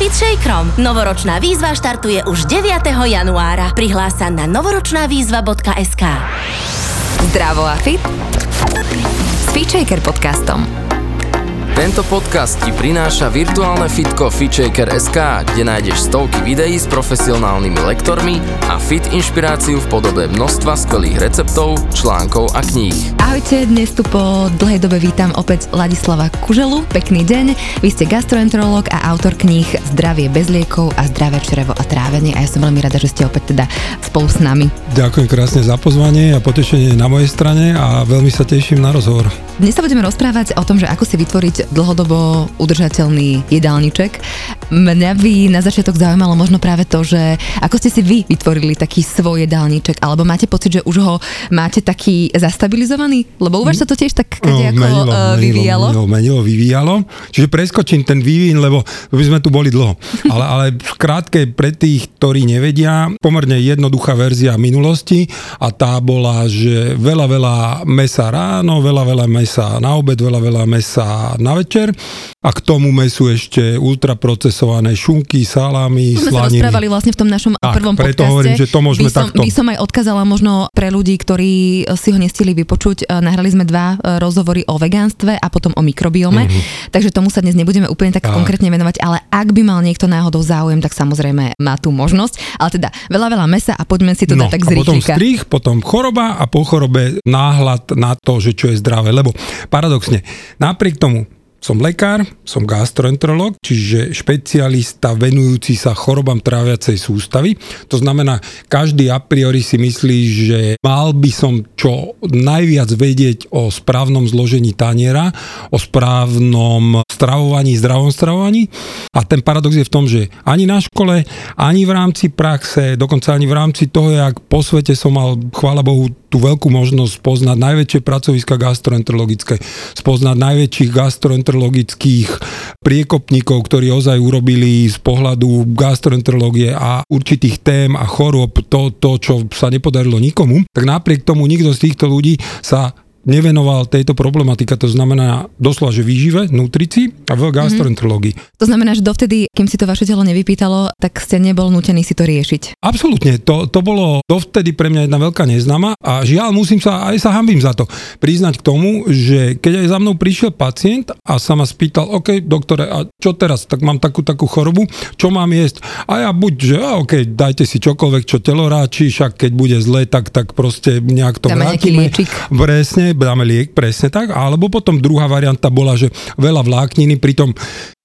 FitShakerom. Novoročná výzva štartuje už 9. januára. Prihlás sa na novoročnávýzva.sk Zdravo a fit s FitShaker podcastom. Tento podcast ti prináša virtuálne fitko FitShaker.sk, kde nájdeš stovky videí s profesionálnymi lektormi a fit inšpiráciu v podobe množstva skvelých receptov, článkov a kníh. Ahojte, dnes tu po dlhej dobe vítam opäť Ladislava Kuželu. Pekný deň, vy ste gastroenterológ a autor kníh Zdravie bez liekov a Zdravé črevo a trávenie a ja som veľmi rada, že ste opäť teda spolu s nami. Ďakujem krásne za pozvanie a potešenie na mojej strane a veľmi sa teším na rozhovor. Dnes sa budeme rozprávať o tom, že ako si vytvoriť dlhodobo udržateľný jedálniček. Mňa by na začiatok zaujímalo možno práve to, že ako ste si vy vytvorili taký svoj jedálniček, alebo máte pocit, že už ho máte taký zastabilizovaný? Lebo u vás sa to tiež tak no, ako menilo, uh, vyvíjalo? Menilo, menilo, vyvíjalo. Čiže preskočím ten vývin, lebo by sme tu boli dlho. Ale, ale v krátke pre tých, ktorí nevedia, pomerne jednoduchá verzia minulosti a tá bola, že veľa, veľa mesa ráno, veľa, veľa mesa na obed, veľa, veľa mesa na večer a k tomu mesu ešte ultraprocesované šunky, salámy, slaniny. sme sa rozprávali vlastne v tom našom tak, prvom preto podcaste. hovorím, že to môžeme by som, takto. By som aj odkázala možno pre ľudí, ktorí si ho nestili vypočuť. E, nahrali sme dva e, rozhovory o vegánstve a potom o mikrobiome, mm-hmm. takže tomu sa dnes nebudeme úplne tak, tak konkrétne venovať, ale ak by mal niekto náhodou záujem, tak samozrejme má tú možnosť. Ale teda veľa, veľa mesa a poďme si to no, dať tak z potom strich, potom choroba a po chorobe náhľad na to, že čo je zdravé. Lebo paradoxne, napriek tomu, som lekár, som gastroenterolog, čiže špecialista venujúci sa chorobám tráviacej sústavy. To znamená, každý a priori si myslí, že mal by som čo najviac vedieť o správnom zložení taniera, o správnom stravovaní, zdravom stravovaní. A ten paradox je v tom, že ani na škole, ani v rámci praxe, dokonca ani v rámci toho, jak po svete som mal, chvála Bohu, tú veľkú možnosť poznať najväčšie pracoviska gastroenterologické, spoznať najväčších gastroenterologických priekopníkov, ktorí ozaj urobili z pohľadu gastroenterológie a určitých tém a chorôb to, to, čo sa nepodarilo nikomu, tak napriek tomu nikto z týchto ľudí sa nevenoval tejto problematika, to znamená doslova, že výžive, nutrici a v gastroenterológii. Mm-hmm. To znamená, že dovtedy, kým si to vaše telo nevypýtalo, tak ste nebol nutený si to riešiť. Absolútne, to, to bolo dovtedy pre mňa jedna veľká neznáma a žiaľ, musím sa, aj sa hambím za to, priznať k tomu, že keď aj za mnou prišiel pacient a sa ma spýtal, OK, doktore, a čo teraz, tak mám takú takú chorobu, čo mám jesť? A ja buď, že a OK, dajte si čokoľvek, čo telo ráči, však keď bude zle, tak, tak proste nejak to Dáme vrátime. Presne, dáme liek, presne tak. Alebo potom druhá varianta bola, že veľa vlákniny, pritom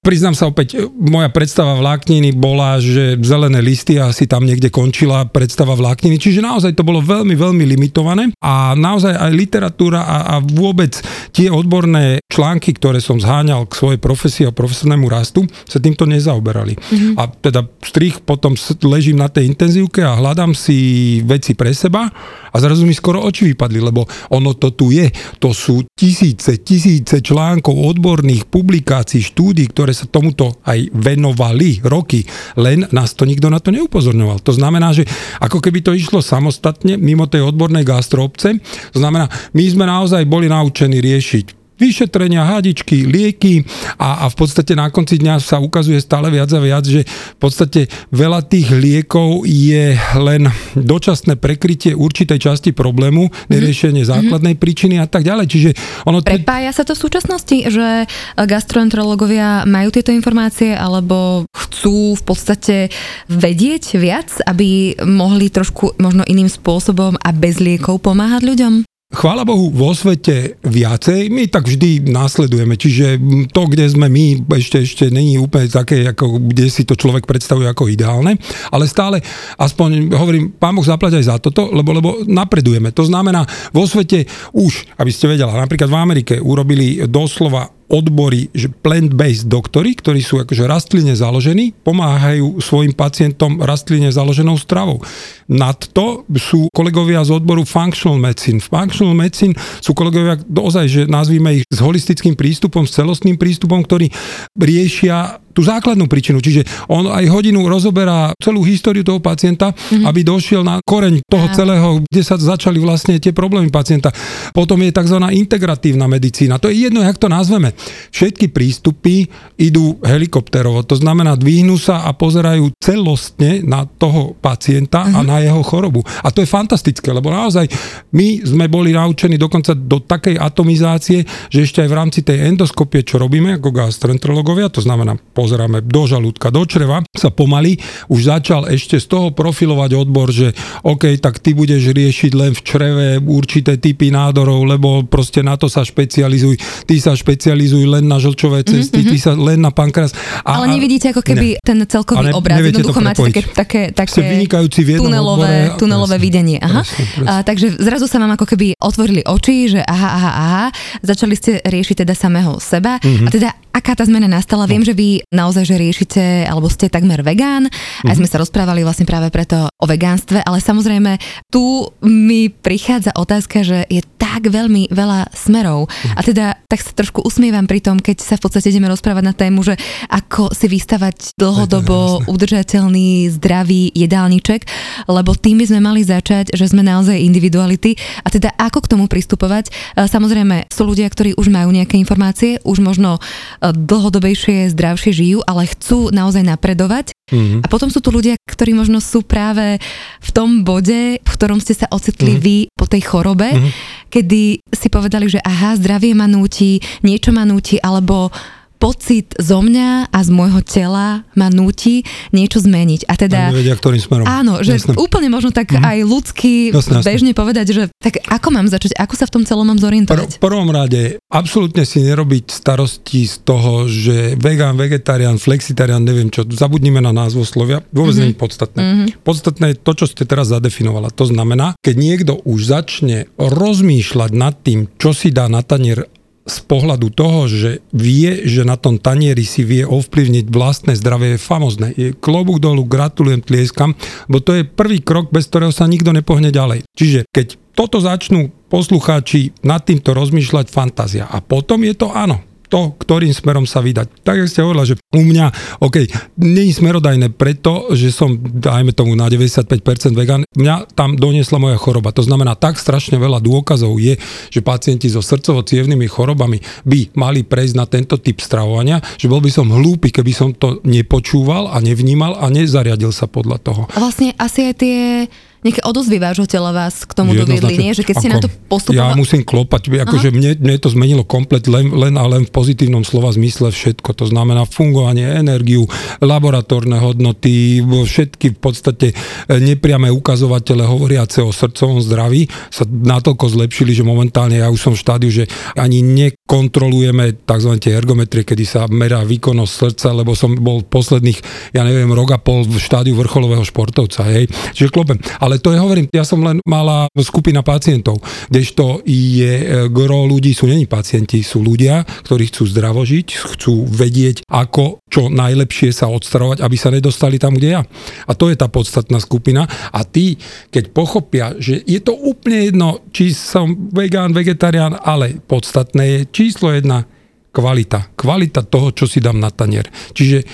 Priznám sa opäť, moja predstava vlákniny bola, že zelené listy asi tam niekde končila predstava vlákniny, čiže naozaj to bolo veľmi, veľmi limitované a naozaj aj literatúra a, a vôbec tie odborné články, ktoré som zháňal k svojej profesii a profesionálnemu rastu, sa týmto nezaoberali. Mm-hmm. A teda strich potom ležím na tej intenzívke a hľadám si veci pre seba a zrazu mi skoro oči vypadli, lebo ono to tu je. To sú tisíce, tisíce článkov, odborných publikácií, štúdí, ktoré sa tomuto aj venovali roky, len nás to nikto na to neupozorňoval. To znamená, že ako keby to išlo samostatne, mimo tej odbornej gastroobce, to znamená, my sme naozaj boli naučení riešiť vyšetrenia, hadičky, lieky a, a v podstate na konci dňa sa ukazuje stále viac a viac, že v podstate veľa tých liekov je len dočasné prekrytie určitej časti problému, mhm. neriešenie mm-hmm. základnej príčiny a tak ďalej. Čiže ono... Prepája sa to v súčasnosti, že gastroenterológovia majú tieto informácie alebo chcú v podstate vedieť viac, aby mohli trošku možno iným spôsobom a bez liekov pomáhať ľuďom? Chvála Bohu, vo svete viacej, my tak vždy následujeme, čiže to, kde sme my, ešte, ešte není úplne také, ako kde si to človek predstavuje ako ideálne, ale stále, aspoň hovorím, pán Boh zaplať aj za toto, lebo, lebo napredujeme. To znamená, vo svete už, aby ste vedela, napríklad v Amerike urobili doslova odbory, že plant-based doktory, ktorí sú akože rastline založení, pomáhajú svojim pacientom rastline založenou stravou. Nad to sú kolegovia z odboru functional medicine. Functional medicine sú kolegovia ozaj, že nazvíme ich s holistickým prístupom, s celostným prístupom, ktorí riešia tú základnú príčinu. Čiže on aj hodinu rozoberá celú históriu toho pacienta, mm-hmm. aby došiel na koreň toho celého, kde sa začali vlastne tie problémy pacienta. Potom je tzv. integratívna medicína. To je jedno, jak to nazveme. Všetky prístupy idú helikopterovo. To znamená, dvihnú sa a pozerajú celostne na toho pacienta mm-hmm. a na jeho chorobu. A to je fantastické, lebo naozaj my sme boli naučení dokonca do takej atomizácie, že ešte aj v rámci tej endoskopie, čo robíme ako gastroenterológovia, to znamená pozeráme do žalúdka, do čreva, sa pomaly už začal ešte z toho profilovať odbor, že OK, tak ty budeš riešiť len v čreve určité typy nádorov, lebo proste na to sa špecializuj, ty sa špecializuj len na žlčové cesty, mm-hmm. ty sa len na pankras. A, Ale nevidíte ako keby ne. ten celkový ne, obraz, jednoducho máte také, také, také vynikajúci v tunelové, odbore, tunelové videnie. Aha. Presne, presne. A, takže zrazu sa vám ako keby otvorili oči, že aha, aha, aha, začali ste riešiť teda samého seba mm-hmm. a teda aká tá zmena nastala? No. Viem, že vy naozaj že riešite, alebo ste takmer vegán, mm-hmm. aj sme sa rozprávali vlastne práve preto o vegánstve, ale samozrejme tu mi prichádza otázka, že je tak veľmi veľa smerov a teda tak sa trošku usmievam pri tom, keď sa v podstate ideme rozprávať na tému, že ako si vystavať dlhodobo udržateľný, zdravý jedálniček, lebo tým by sme mali začať, že sme naozaj individuality a teda ako k tomu pristupovať. Samozrejme sú ľudia, ktorí už majú nejaké informácie, už možno dlhodobejšie, zdravšie žijú, ale chcú naozaj napredovať. Mm-hmm. A potom sú tu ľudia, ktorí možno sú práve v tom bode, v ktorom ste sa ocitli mm-hmm. vy po tej chorobe, mm-hmm. kedy si povedali, že aha, zdravie ma núti, niečo ma núti, alebo pocit zo mňa a z môjho tela ma núti niečo zmeniť. A teda... A nevedia, ktorým smerom. Áno, že jasne. úplne možno tak mm-hmm. aj ľudsky jasne, jasne. bežne povedať, že tak ako mám začať, ako sa v tom celom mám zorientovať? V prvom rade, absolútne si nerobiť starosti z toho, že vegán, vegetarián, flexitarián, neviem čo, zabudnime na slovia, vôbec mm-hmm. nie je podstatné. Mm-hmm. Podstatné je to, čo ste teraz zadefinovala. To znamená, keď niekto už začne rozmýšľať nad tým, čo si dá na tanier z pohľadu toho, že vie, že na tom tanieri si vie ovplyvniť vlastné zdravie, je famozné. Je klobúk dolu, gratulujem, tlieskam, bo to je prvý krok, bez ktorého sa nikto nepohne ďalej. Čiže keď toto začnú poslucháči nad týmto rozmýšľať, fantázia. A potom je to áno to, ktorým smerom sa vydať. Tak, ako ste hovorila, že u mňa, OK, nie je smerodajné preto, že som, dajme tomu, na 95% vegan, mňa tam doniesla moja choroba. To znamená, tak strašne veľa dôkazov je, že pacienti so srdcovo-cievnými chorobami by mali prejsť na tento typ stravovania, že bol by som hlúpy, keby som to nepočúval a nevnímal a nezariadil sa podľa toho. Vlastne asi aj tie nejaké odozvy vášho tela vás k tomu doviedli, nie? Že keď ste na to postupovali... Ja musím klopať, akože mne, mne to zmenilo komplet len, len a len v pozitívnom slova zmysle všetko. To znamená fungovanie, energiu, laboratórne hodnoty, všetky v podstate e, nepriame ukazovatele hovoriace o srdcovom zdraví sa natoľko zlepšili, že momentálne ja už som v štádiu, že ani nekontrolujeme tzv. tie ergometrie, kedy sa merá výkonnosť srdca, lebo som bol posledných, ja neviem, rok a pol v štádiu vrcholového športovca, hej. Čiže klopem. Ale ale to je, hovorím, ja som len mala skupina pacientov, kdežto je e, gro ľudí sú není pacienti, sú ľudia, ktorí chcú zdravo žiť, chcú vedieť, ako čo najlepšie sa odstarovať, aby sa nedostali tam, kde ja. A to je tá podstatná skupina. A tí, keď pochopia, že je to úplne jedno, či som vegán, vegetarián, ale podstatné je číslo jedna, kvalita. Kvalita toho, čo si dám na tanier. Čiže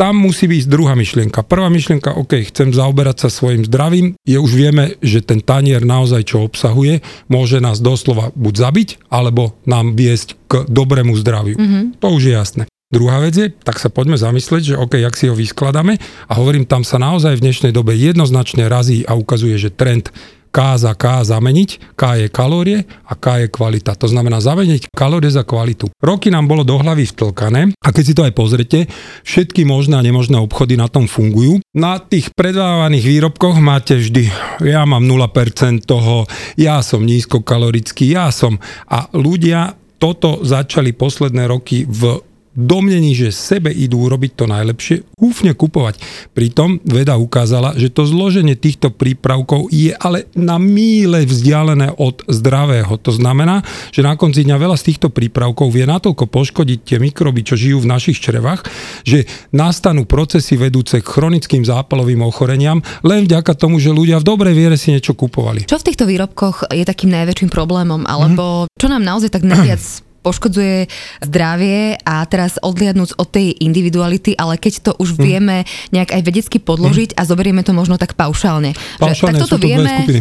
tam musí byť druhá myšlienka. Prvá myšlienka, OK, chcem zaoberať sa svojim zdravím, je už vieme, že ten tanier naozaj čo obsahuje, môže nás doslova buď zabiť, alebo nám viesť k dobrému zdraviu. Mm-hmm. To už je jasné. Druhá vec je, tak sa poďme zamyslieť, že OK, jak si ho vyskladáme a hovorím, tam sa naozaj v dnešnej dobe jednoznačne razí a ukazuje, že trend K za K zameniť, K je kalórie a K je kvalita. To znamená zameniť kalórie za kvalitu. Roky nám bolo do hlavy vtlkané a keď si to aj pozrete, všetky možné a nemožné obchody na tom fungujú. Na tých predávaných výrobkoch máte vždy, ja mám 0% toho, ja som nízkokalorický, ja som. A ľudia toto začali posledné roky v domnení, že sebe idú urobiť to najlepšie, úfne kupovať. Pritom veda ukázala, že to zloženie týchto prípravkov je ale na míle vzdialené od zdravého. To znamená, že na konci dňa veľa z týchto prípravkov vie natoľko poškodiť tie mikroby, čo žijú v našich črevách, že nastanú procesy vedúce k chronickým zápalovým ochoreniam len vďaka tomu, že ľudia v dobrej viere si niečo kupovali. Čo v týchto výrobkoch je takým najväčším problémom, alebo mm-hmm. čo nám naozaj tak najviac poškodzuje zdravie a teraz odliadnúť od tej individuality, ale keď to už vieme nejak aj vedecky podložiť a zoberieme to možno tak paušálne. Paušálne že, tak sú toto to dve vieme, skupiny.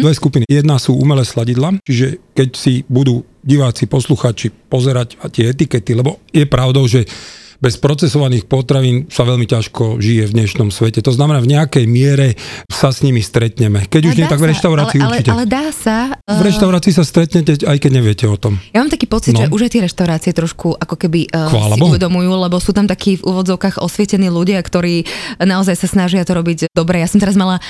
Dve skupiny. Jedna sú umelé sladidla, čiže keď si budú diváci, posluchači pozerať tie etikety, lebo je pravdou, že bez procesovaných potravín sa veľmi ťažko žije v dnešnom svete. To znamená, v nejakej miere sa s nimi stretneme. Keď už Ale nie, dá tak v reštaurácii ale, ale, určite. Ale dá sa. v eh, reštaurácii sa stretnete, aj keď neviete o tom. Ja mám taký pocit, No. že už aj tie reštaurácie trošku ako keby uh, Chvála si Bohu. uvedomujú, lebo sú tam takí v úvodzovkách osvietení ľudia, ktorí naozaj sa snažia to robiť dobre. Ja som teraz mala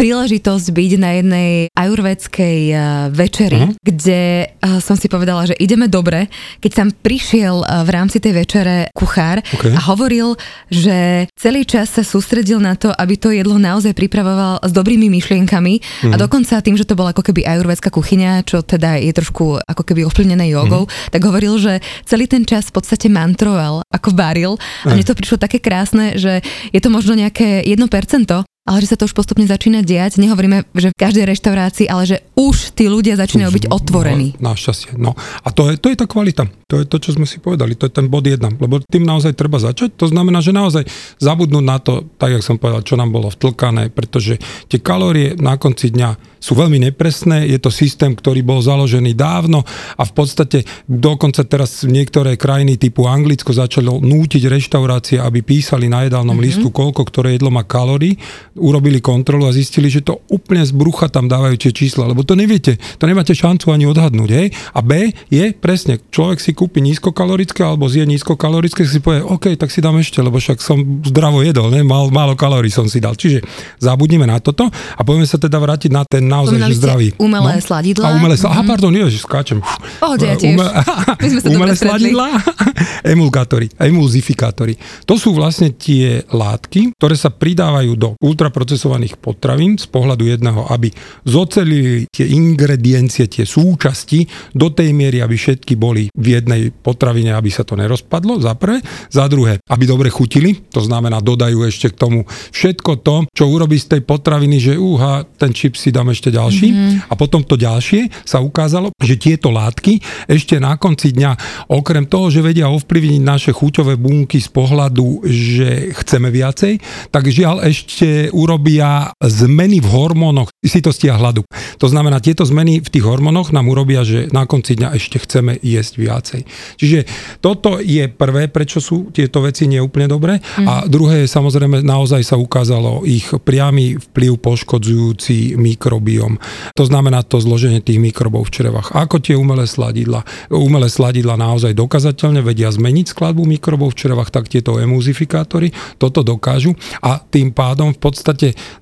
príležitosť byť na jednej ajurvedskej uh, večeri, Mhm. kde uh, som si povedala, že ideme dobre, keď tam prišiel uh, v rámci tej večere kuchár OK. a hovoril, že celý čas sa sústredil na to, aby to jedlo naozaj pripravoval s dobrými myšlienkami a Mhm. dokonca tým, že to bola ako keby ajurvedská kuchyňa, čo teda je trošku ako keby ovplyvnené jogou, Mhm. tak hovoril, že celý ten čas v podstate mantroval, ako varil a mne to prišlo také krásne, že je to možno nejaké 1%, ale že sa to už postupne začína diať. Nehovoríme, že v každej reštaurácii, ale že už tí ľudia začínajú byť otvorení. No, našťastie. No. A to je, to je tá kvalita. To je to, čo sme si povedali. To je ten bod jedna. Lebo tým naozaj treba začať. To znamená, že naozaj zabudnúť na to, tak jak som povedal, čo nám bolo vtlkané, pretože tie kalórie na konci dňa sú veľmi nepresné. Je to systém, ktorý bol založený dávno a v podstate dokonca teraz niektoré krajiny typu Anglicko začalo nútiť reštaurácie, aby písali na jedálnom mm-hmm. listu, koľko ktoré jedlo má kalórií, urobili kontrolu a zistili, že to úplne z brucha tam dávajú tie čísla, lebo to neviete, to nemáte šancu ani odhadnúť. Hej? A B je presne, človek si kúpi nízkokalorické alebo zje nízkokalorické, si povie, OK, tak si dám ešte, lebo však som zdravo jedol, ne? Mal, málo kalórií som si dal. Čiže zabudnime na toto a poďme sa teda vrátiť na ten naozaj že zdravý. umelé sladidlá. A umelé sladidlá. Aha, pardon, ježiš, skáčem. Pohode, ja tiež. My sme sa umelé sladidlá, emulgátory, emulzifikátory. To sú vlastne tie látky, ktoré sa pridávajú do ultraprocesovaných potravín z pohľadu jedného, aby zocelili tie ingrediencie, tie súčasti do tej miery, aby všetky boli v jednej potravine, aby sa to nerozpadlo, za prvé. Za druhé, aby dobre chutili, to znamená, dodajú ešte k tomu všetko to, čo urobí z tej potraviny, že úha, ten čip si dám ešte ďalší. Mm-hmm. A potom to ďalšie sa ukázalo, že tieto látky ešte na konci dňa, okrem toho, že vedia ovplyvniť naše chuťové bunky z pohľadu, že chceme viacej, tak žiaľ ešte urobia zmeny v hormónoch sytosti a hladu. To znamená, tieto zmeny v tých hormónoch nám urobia, že na konci dňa ešte chceme jesť viacej. Čiže toto je prvé, prečo sú tieto veci neúplne dobré. Mm. A druhé je samozrejme, naozaj sa ukázalo ich priamy vplyv poškodzujúci mikrobiom. To znamená to zloženie tých mikrobov v črevách. Ako tie umelé sladidla. Umelé sladidla naozaj dokazateľne vedia zmeniť skladbu mikrobov v črevách, tak tieto emuzifikátory toto dokážu a tým pádom v podstate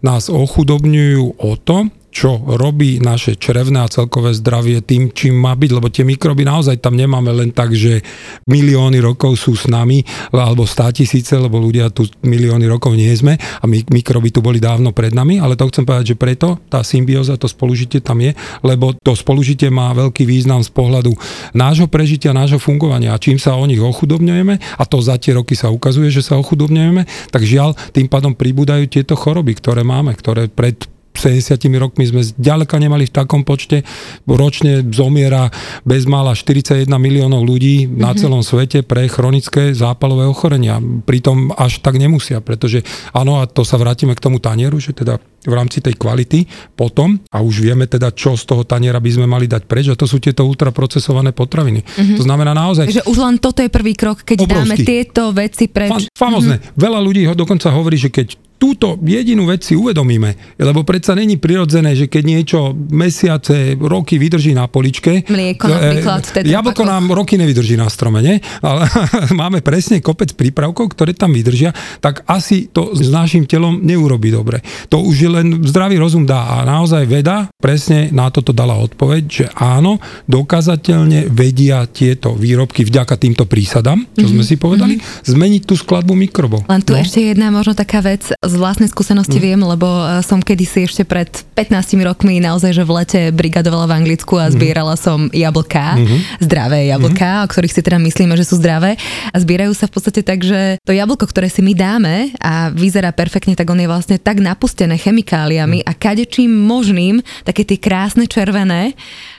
nás ochudobňujú o to, čo robí naše črevné a celkové zdravie tým, čím má byť, lebo tie mikroby naozaj tam nemáme len tak, že milióny rokov sú s nami, alebo stá tisíce, lebo ľudia tu milióny rokov nie sme a my, mikroby tu boli dávno pred nami, ale to chcem povedať, že preto tá symbióza, to spolužitie tam je, lebo to spolužitie má veľký význam z pohľadu nášho prežitia, nášho fungovania a čím sa o nich ochudobňujeme, a to za tie roky sa ukazuje, že sa ochudobňujeme, tak žiaľ, tým pádom pribúdajú tieto choroby, ktoré máme, ktoré pred 70 rokmi sme zďaleka nemali v takom počte. Ročne zomiera bezmála 41 miliónov ľudí na celom svete pre chronické zápalové ochorenia. Pritom až tak nemusia, pretože áno, a to sa vrátime k tomu tanieru, že teda v rámci tej kvality potom, a už vieme teda, čo z toho taniera by sme mali dať preč, a to sú tieto ultraprocesované potraviny. Mm-hmm. To znamená naozaj... Takže už len toto je prvý krok, keď Obrovský. dáme tieto veci preč. Fa- famozne. Mm-hmm. Veľa ľudí ho dokonca hovorí, že keď túto jedinú vec si uvedomíme, lebo predsa není prirodzené, že keď niečo mesiace, roky vydrží na poličke. Mlieko napríklad E, Jablko tetrapakoch. nám roky nevydrží na strome, nie? Ale máme presne kopec prípravkov, ktoré tam vydržia, tak asi to s našim telom neurobi dobre. To už len zdravý rozum dá a naozaj veda presne na toto dala odpoveď, že áno, dokazateľne vedia tieto výrobky vďaka týmto prísadám, čo mm-hmm. sme si povedali, mm-hmm. zmeniť tú skladbu mikrobov. Len tu no. ešte jedna možno taká vec, z vlastnej skúsenosti mm. viem, lebo eh, som kedysi ešte pred 15 rokmi naozaj, že v lete brigadovala v Anglicku a zbierala som jablká, mm-hmm. zdravé jablká, mm-hmm. o ktorých si teda myslíme, že sú zdravé a zbierajú sa v podstate tak, že to jablko, ktoré si my dáme a vyzerá perfektne, tak on je vlastne tak napustené chemikáliami a kadečím možným, také tie krásne červené,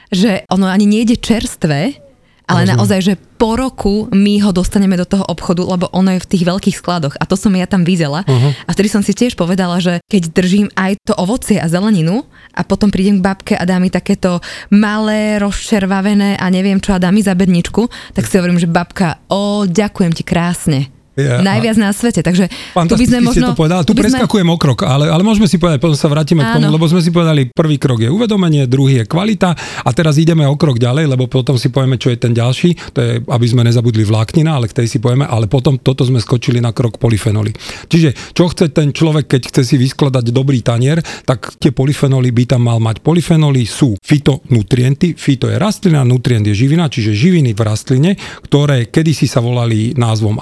že ono ani nejde čerstvé, Ale Rozumiem. naozaj, že po roku my ho dostaneme do toho obchodu, lebo ono je v tých veľkých skladoch a to som ja tam videla. Uh-huh. A vtedy som si tiež povedala, že keď držím aj to ovocie a zeleninu a potom prídem k babke a dá mi takéto malé, rozčervavené a neviem čo a dá mi za bedničku, tak si hovorím, že babka, o, ďakujem ti krásne. Ja, Najviac na svete, takže tu by sme možno... to povedala. Tu by sme- preskakujem o krok, ale, ale môžeme si povedať, potom sa vrátime k tomu, Áno. lebo sme si povedali, prvý krok je uvedomenie, druhý je kvalita a teraz ideme o krok ďalej, lebo potom si povieme, čo je ten ďalší, to je, aby sme nezabudli vláknina, ale k tej si povieme, ale potom toto sme skočili na krok polyfenoly. Čiže čo chce ten človek, keď chce si vyskladať dobrý tanier, tak tie polyfenoly by tam mal mať. Polyfenoly sú fitonutrienty, fito je rastlina, nutrient je živina, čiže živiny v rastline, ktoré kedysi sa volali názvom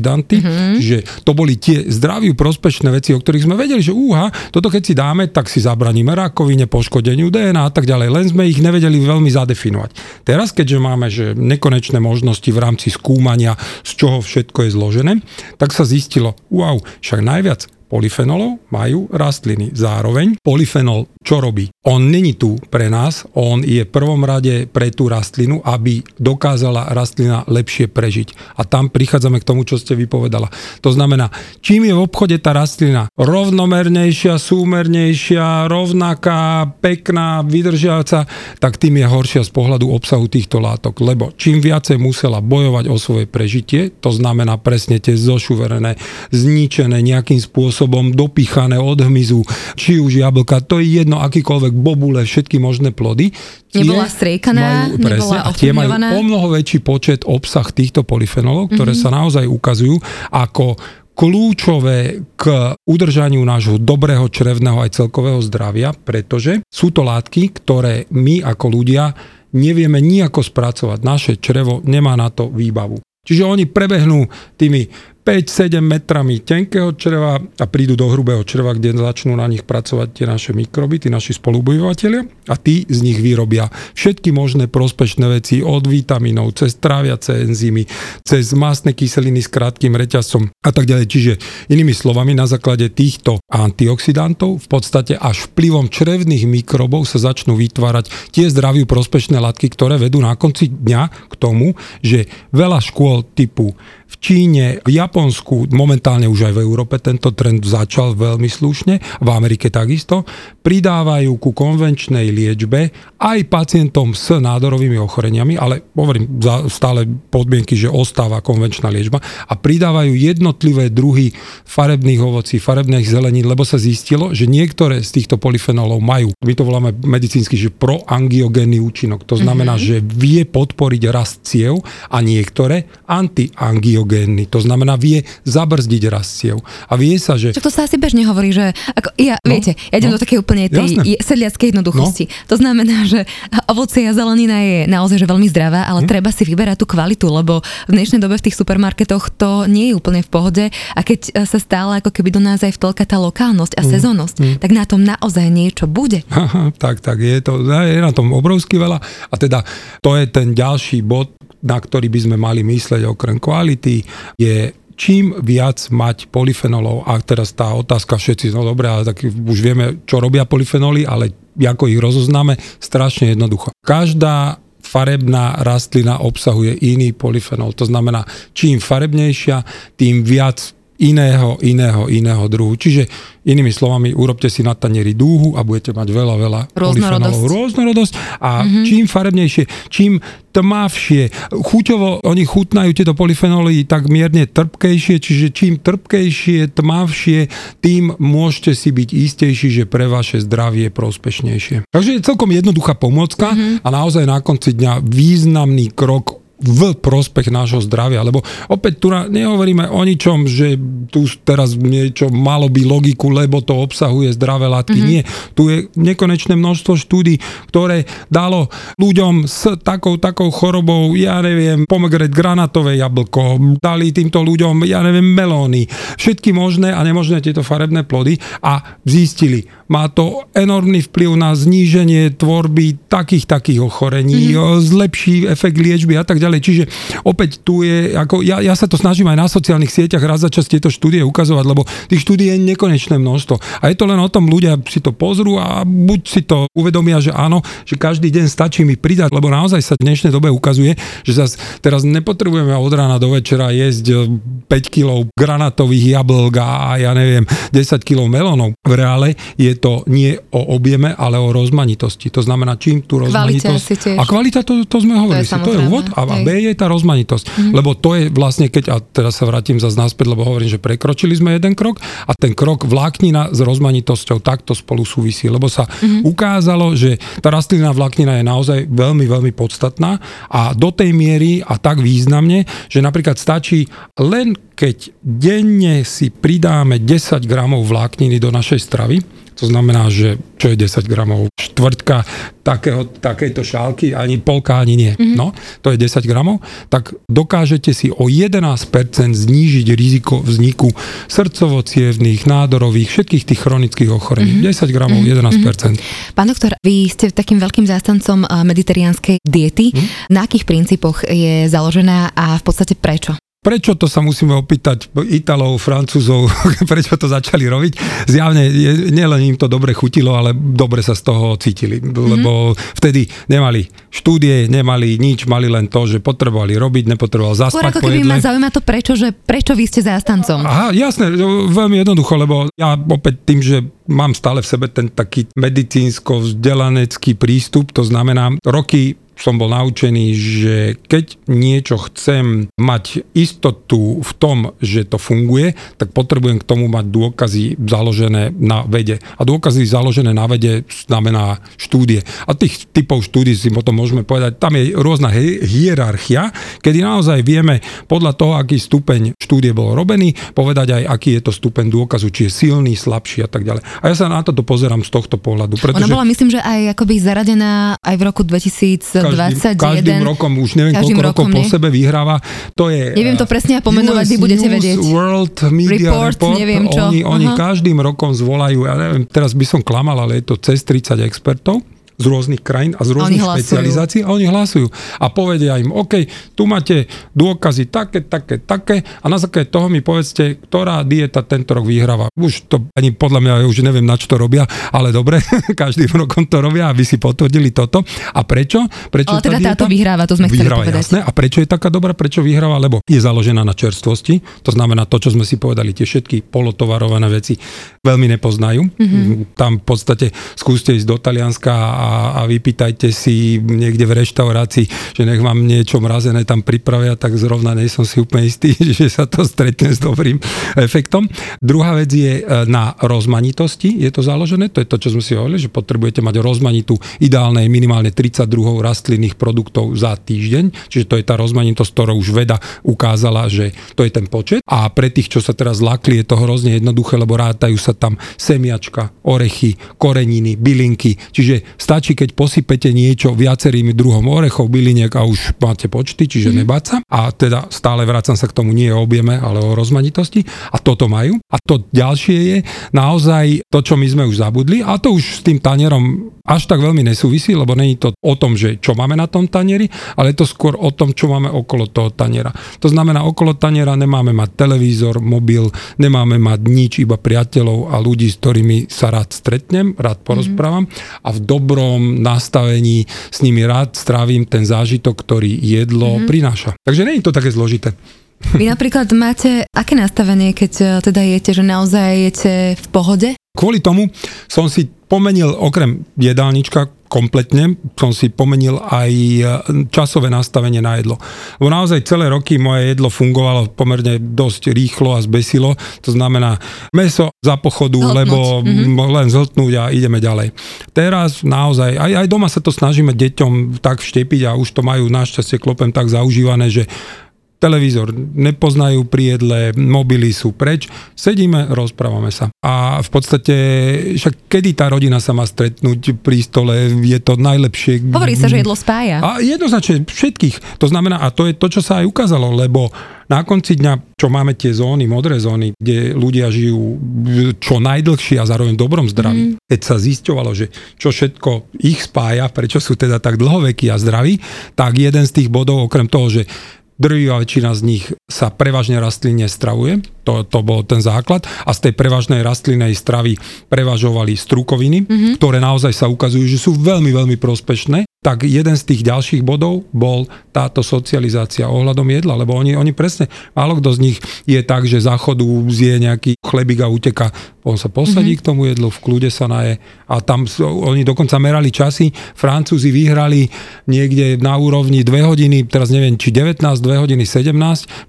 antioxidanty, mm-hmm. čiže to boli tie zdraviu prospešné veci, o ktorých sme vedeli, že úha, toto keď si dáme, tak si zabraníme rakovine, poškodeniu DNA a tak ďalej, len sme ich nevedeli veľmi zadefinovať. Teraz, keďže máme že nekonečné možnosti v rámci skúmania, z čoho všetko je zložené, tak sa zistilo, wow, však najviac polyfenolov majú rastliny. Zároveň polyfenol čo robí? On není tu pre nás, on je v prvom rade pre tú rastlinu, aby dokázala rastlina lepšie prežiť. A tam prichádzame k tomu, čo ste vypovedala. To znamená, čím je v obchode tá rastlina rovnomernejšia, súmernejšia, rovnaká, pekná, vydržiaca, tak tým je horšia z pohľadu obsahu týchto látok. Lebo čím viacej musela bojovať o svoje prežitie, to znamená presne tie zošuverené, zničené nejakým spôsobom, dopichané od hmyzu, či už jablka, to je jedno, akýkoľvek bobule, všetky možné plody. Nebola striekaná, majú, nebola presne, a tie majú o mnoho väčší počet obsah týchto polyfenolov, ktoré Mhm. mm-hmm. sa naozaj ukazujú ako kľúčové k udržaniu nášho dobrého črevného aj celkového zdravia, pretože sú to látky, ktoré my ako ľudia nevieme nejako spracovať. Naše črevo nemá na to výbavu. Čiže oni prebehnú tými 5-7 metrami tenkého čreva a prídu do hrubého čreva, kde začnú na nich pracovať tie naše mikroby, tí naši spoluobyvateľia a tí z nich vyrobia všetky možné prospešné veci od vitamínov, cez tráviace enzymy, cez mastné kyseliny s krátkým reťazcom a tak ďalej. Čiže inými slovami, na základe týchto antioxidantov v podstate až vplyvom črevných mikrobov sa začnú vytvárať tie zdraviu prospešné látky, ktoré vedú na konci dňa k tomu, že veľa škôl typu v Číne, v Japonsku, momentálne už aj v Európe tento trend začal veľmi slušne, v Amerike takisto, pridávajú ku konvenčnej liečbe aj pacientom s nádorovými ochoreniami, ale hovorím za stále podmienky, že ostáva konvenčná liečba a pridávajú jednotlivé druhy farebných ovocí, farebných zelenín, lebo sa zistilo, že niektoré z týchto polyfenolov majú, my to voláme medicínsky, že proangiogénny účinok. To znamená, mm-hmm. že vie podporiť rast ciev a niektoré antiangiogénny. To znamená, vie zabrzdiť rast ciev. A vie sa, že Čo to sa asi bežne hovorí, že ako, ja, No, no, viete, ja idem no, no, do takej úplne tej jasné. sedliackej jednoduchosti. No. To znamená, že ovocie a zelenina je naozaj že veľmi zdravá, ale Hm. treba si vyberať tú kvalitu, lebo v dnešnej dobe v tých supermarketoch to nie je úplne v pohode a keď e, sa stále ako keby do nás aj vtlka tá lokálnosť a sezónnosť, tak na tom naozaj niečo bude. Aha, tak, tak, je to, je na tom obrovsky veľa a teda to je ten ďalší bod, na ktorý by sme mali mysleť okrem kvality, je čím viac mať polyfenolov, a teraz tá otázka všetci, no dobre, ale tak už vieme, čo robia polyfenoly, ale ako ich rozoznáme, strašne jednoducho. Každá farebná rastlina obsahuje iný polyfenol. To znamená, čím farebnejšia, tým viac iného, iného, iného druhu. Čiže inými slovami, urobte si na tanieri dúhu a budete mať veľa, veľa Rôznorodosť. Rôznorodosť. A mm-hmm. čím farebnejšie, čím tmavšie, chuťovo oni chutnajú tieto polyfenoly tak mierne trpkejšie, čiže čím trpkejšie, tmavšie, tým môžete si byť istejší, že pre vaše zdravie je prospešnejšie. Takže je celkom jednoduchá pomôcka mm-hmm. a naozaj na konci dňa významný krok v prospech nášho zdravia, lebo opäť tu nehovoríme o ničom, že tu teraz niečo malo by logiku, lebo to obsahuje zdravé látky. Mm-hmm. Nie, tu je nekonečné množstvo štúdí, ktoré dalo ľuďom s takou, takou chorobou, ja neviem, pomegret granatové jablko, dali týmto ľuďom, ja neviem, melóny, všetky možné a nemožné tieto farebné plody a zistili, má to enormný vplyv na zníženie tvorby takých, takých ochorení, mm-hmm. zlepší efekt liečby a tak ďalej. Ďalej. Čiže opäť tu je, ako ja, ja sa to snažím aj na sociálnych sieťach raz za čas tieto štúdie ukazovať, lebo tých štúdí je nekonečné množstvo. A je to len o tom, ľudia si to pozrú a buď si to uvedomia, že áno, že každý deň stačí mi pridať, lebo naozaj sa v dnešnej dobe ukazuje, že zase teraz nepotrebujeme od rána do večera jesť 5 kg granátových jablk a ja neviem, 10 kg melónov. V reále je to nie o objeme, ale o rozmanitosti. To znamená, čím tú rozmanitosť... tiež. A kvalita, to, to sme hovorili, To je si, to je úvod a, a samozrejme, B je tá rozmanitosť. Mm-hmm. Lebo to je vlastne, keď, a teraz sa vrátim zase naspäť, lebo hovorím, že prekročili sme jeden krok a ten krok vláknina s rozmanitosťou takto spolu súvisí, lebo sa mm-hmm. ukázalo, že tá rastlinná vláknina je naozaj veľmi, veľmi podstatná a do tej miery a tak významne, že napríklad stačí len keď denne si pridáme 10 gramov vlákniny do našej stravy, to znamená, že čo je 10 gramov? Štvrtka takého, takejto šálky, ani polka, ani nie. Mm-hmm. No, to je 10 gramov. Tak dokážete si o 11% znížiť riziko vzniku srdcovo-cievných, nádorových, všetkých tých chronických ochorení. Mm-hmm. 10 gramov, mm-hmm. 11%. Pán doktor, vy ste takým veľkým zástancom a, meditariánskej diety. Hm? Na akých princípoch je založená a v podstate prečo? Prečo to sa musíme opýtať Italov, Francúzov, prečo to začali robiť? Zjavne nielen im to dobre chutilo, ale dobre sa z toho cítili, mm-hmm. lebo vtedy nemali štúdie, nemali nič, mali len to, že potrebovali robiť, nepotreboval Skôr zaspať ako po keby ma zaujíma to prečo, že prečo vy ste zástancom. Aha, jasné, veľmi jednoducho, lebo ja opäť tým, že mám stále v sebe ten taký medicínsko-vzdelanecký prístup, to znamená roky som bol naučený, že keď niečo chcem mať istotu v tom, že to funguje, tak potrebujem k tomu mať dôkazy založené na vede. A dôkazy založené na vede znamená štúdie. A tých typov štúdí si potom môžeme povedať, tam je rôzna hi- hierarchia, kedy naozaj vieme podľa toho, aký stupeň štúdie bol robený, povedať aj, aký je to stupeň dôkazu, či je silný, slabší a tak ďalej. A ja sa na toto pozerám z tohto pohľadu. Ona Pretože bola, myslím, že aj akoby zaradená aj v roku 2021. každým, každým rokom, už neviem koľko rokov po sebe vyhráva. To je Neviem to eh, presne a pomenovať, US vy budete News vedieť. World Media Report, Report, neviem čo. Oni, oni Aha. každým rokom zvolajú, ja neviem, teraz by som klamal, ale je to cez 30 expertov z rôznych krajín a z rôznych špecializácií a oni hlasujú. A povedia im, OK, tu máte dôkazy také, také, také a na základe toho mi povedzte, ktorá dieta tento rok vyhráva. Už to ani podľa mňa, ja už neviem, na čo to robia, ale dobre, každým rokom to robia, aby si potvrdili toto. A prečo? prečo Ale teda tá táto vyhráva, to sme chceli vyhráva, povedať. Jasné. A prečo je taká dobrá? Prečo vyhráva? Lebo je založená na čerstvosti. To znamená to, čo sme si povedali, tie všetky polotovarované veci veľmi nepoznajú. Mhm. Mm-hmm. Tam v podstate skúste ísť do Talianska a, a vypýtajte si niekde v reštaurácii, že nech vám niečo mrazené tam pripravia, tak zrovna nie som si úplne istý, že sa to stretne s dobrým efektom. Druhá vec je e, na rozmanitosti, je to založené, to je to, čo sme si hovorili, že potrebujete mať rozmanitú, ideálne minimálne 32 rastlinných produktov za týždeň, čiže to je tá rozmanitosť, ktorou už veda ukázala, že to je ten počet. A pre tých, čo sa teraz lakli, je to hrozne jednoduché, lebo rátajú sa tam semiačka, orechy, koreniny, bylinky, čiže stačí, keď posypete niečo viacerými druhom orechov, byliniek a už máte počty, čiže mm-hmm. nebáť sa. A teda stále vracam sa k tomu nie o objeme, ale o rozmanitosti. A toto majú. A to ďalšie je naozaj to, čo my sme už zabudli. A to už s tým tanierom až tak veľmi nesúvisí, lebo není to o tom, že čo máme na tom tanieri, ale je to skôr o tom, čo máme okolo toho taniera. To znamená, okolo taniera nemáme mať televízor, mobil, nemáme mať nič, iba priateľov a ľudí, s ktorými sa rád stretnem, rád porozprávam mm-hmm. a v dobrom nastavení s nimi rád strávim ten zážitok, ktorý jedlo mm-hmm. prináša. Takže nie je to také zložité. Vy napríklad máte aké nastavenie, keď e, teda jete, že naozaj jete v pohode? Kvôli tomu som si pomenil okrem jedálnička kompletne, som si pomenil aj e, časové nastavenie na jedlo. Lebo naozaj celé roky moje jedlo fungovalo pomerne dosť rýchlo a zbesilo. To znamená meso za pochodu, Zhltnúť. lebo Mhm. mm-hmm. len zhltnúť a ideme ďalej. Teraz naozaj, aj, aj doma sa to snažíme deťom tak vštepiť a už to majú našťastie klopem tak zaužívané, že televízor nepoznajú pri jedle, mobily sú preč, sedíme, rozprávame sa. A v podstate, však kedy tá rodina sa má stretnúť pri stole, je to najlepšie. Hovorí sa, že jedlo spája. A jednoznačne všetkých. To znamená, a to je to, čo sa aj ukázalo, lebo na konci dňa, čo máme tie zóny, modré zóny, kde ľudia žijú čo najdlhšie a zároveň v dobrom zdraví, mm. keď sa zisťovalo, že čo všetko ich spája, prečo sú teda tak dlhovekí a zdraví, tak jeden z tých bodov, okrem toho, že drvivá väčšina z nich sa prevažne rastlinne stravuje, to, to bol ten základ. A z tej prevažnej rastlinnej stravy prevažovali strukoviny, mm-hmm. ktoré naozaj sa ukazujú, že sú veľmi, veľmi prospešné tak jeden z tých ďalších bodov bol táto socializácia ohľadom jedla, lebo oni, oni presne, málo kto z nich je tak, že záchodu zje nejaký chlebík a uteka, on sa posadí mm-hmm. k tomu jedlu, v kľude sa naje a tam oni dokonca merali časy, Francúzi vyhrali niekde na úrovni 2 hodiny, teraz neviem, či 19, 2 hodiny 17,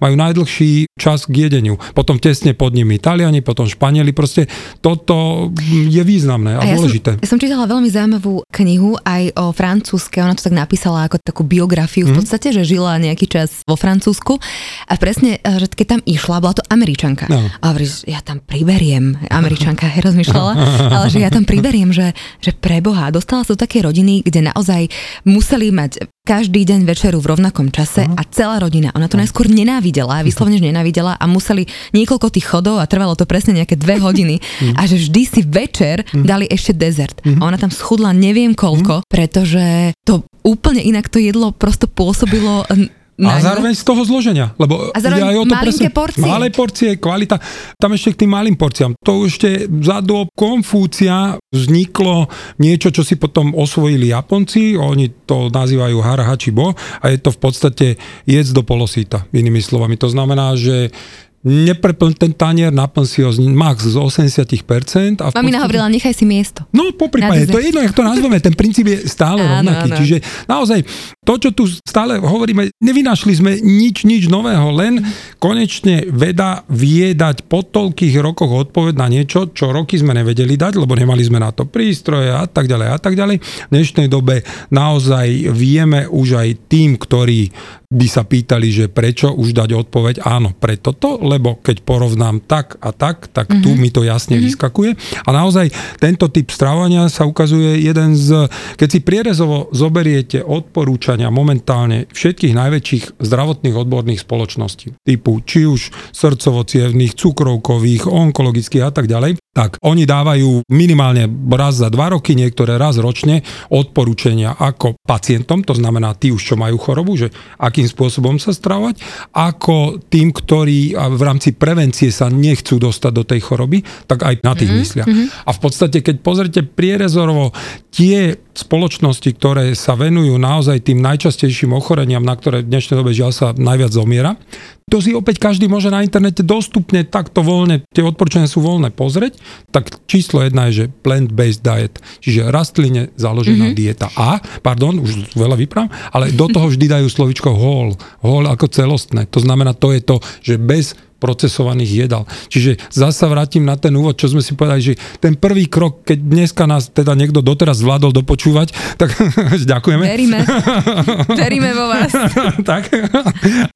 majú najdlhší čas k jedeniu. Potom tesne pod nimi Italiani, potom Španieli, proste toto je významné a, a ja dôležité. Som, ja som čítala veľmi zaujímavú knihu aj o Francúz Francúzske, ona to tak napísala ako takú biografiu v mhm. podstate, že žila nejaký čas vo Francúzsku a presne, eh, že keď tam išla, bola to Američanka. No. A hovorí, že ja tam priberiem, Američanka aj rozmýšľala, ale že ja tam priberiem, že, že preboha, dostala sa do také rodiny, kde naozaj museli mať každý deň večeru v rovnakom čase uh-huh. a celá rodina. Ona to uh-huh. najskôr nenávidela, vyslovene že nenávidela a museli niekoľko tých chodov a trvalo to presne nejaké dve hodiny uh-huh. a že vždy si večer uh-huh. dali ešte dezert. Uh-huh. A ona tam schudla neviem koľko, uh-huh. pretože to úplne inak to jedlo prosto pôsobilo a zároveň z toho zloženia, lebo a zároveň aj o to presne, porcie. Malé porcie, kvalita. Tam ešte k tým malým porciám. To ešte za do Konfúcia vzniklo niečo, čo si potom osvojili Japonci, oni to nazývajú harahachibo a je to v podstate jedz do polosíta, inými slovami. To znamená, že nepreplň ten tanier, naplň si ho max z 80%. A Mamina podstate... hovorila, nechaj si miesto. No, po prípade, to je jedno, jak to nazveme, ten princíp je stále áno, rovnaký. Áno. Čiže naozaj, to, čo tu stále hovoríme, nevynašli sme nič, nič nového, len konečne veda vie dať po toľkých rokoch odpoveď na niečo, čo roky sme nevedeli dať, lebo nemali sme na to prístroje a tak ďalej a tak ďalej. V dnešnej dobe naozaj vieme už aj tým, ktorí by sa pýtali, že prečo už dať odpoveď áno, pre toto, lebo keď porovnám tak a tak, tak mm-hmm. tu mhm. mi to jasne mm-hmm. vyskakuje. A naozaj tento typ stravovania sa ukazuje jeden z, keď si prierezovo zoberiete odporúčania momentálne všetkých najväčších zdravotných odborných spoločností, typu či už srdcovo-cievných, cukrovkových, onkologických a tak ďalej, tak oni dávajú minimálne raz za dva roky, niektoré raz ročne odporúčania ako pacientom, to znamená tí už, čo majú chorobu, že akým spôsobom sa stravovať, ako tým, ktorí v rámci prevencie sa nechcú dostať do tej choroby, tak aj na tých mm-hmm. myslia. Mm-hmm. A v podstate, keď pozrite prierezorovo tie spoločnosti, ktoré sa venujú naozaj tým najčastejším ochoreniam, na ktoré v dnešnej dobe žiaľ sa najviac zomiera, to si opäť každý môže na internete dostupne takto voľne, tie odporúčania sú voľné pozrieť, tak číslo jedna je, že plant-based diet, čiže rastline založená mm-hmm. dieta A, pardon, už veľa vyprávam, ale do toho vždy dajú slovičko whole, whole ako celostné. To znamená, to je to, že bez procesovaných jedál. Čiže zasa vrátim na ten úvod, čo sme si povedali, že ten prvý krok, keď dneska nás teda niekto doteraz zvládol dopočúvať, tak ďakujeme. Veríme. Veríme vo vás. tak.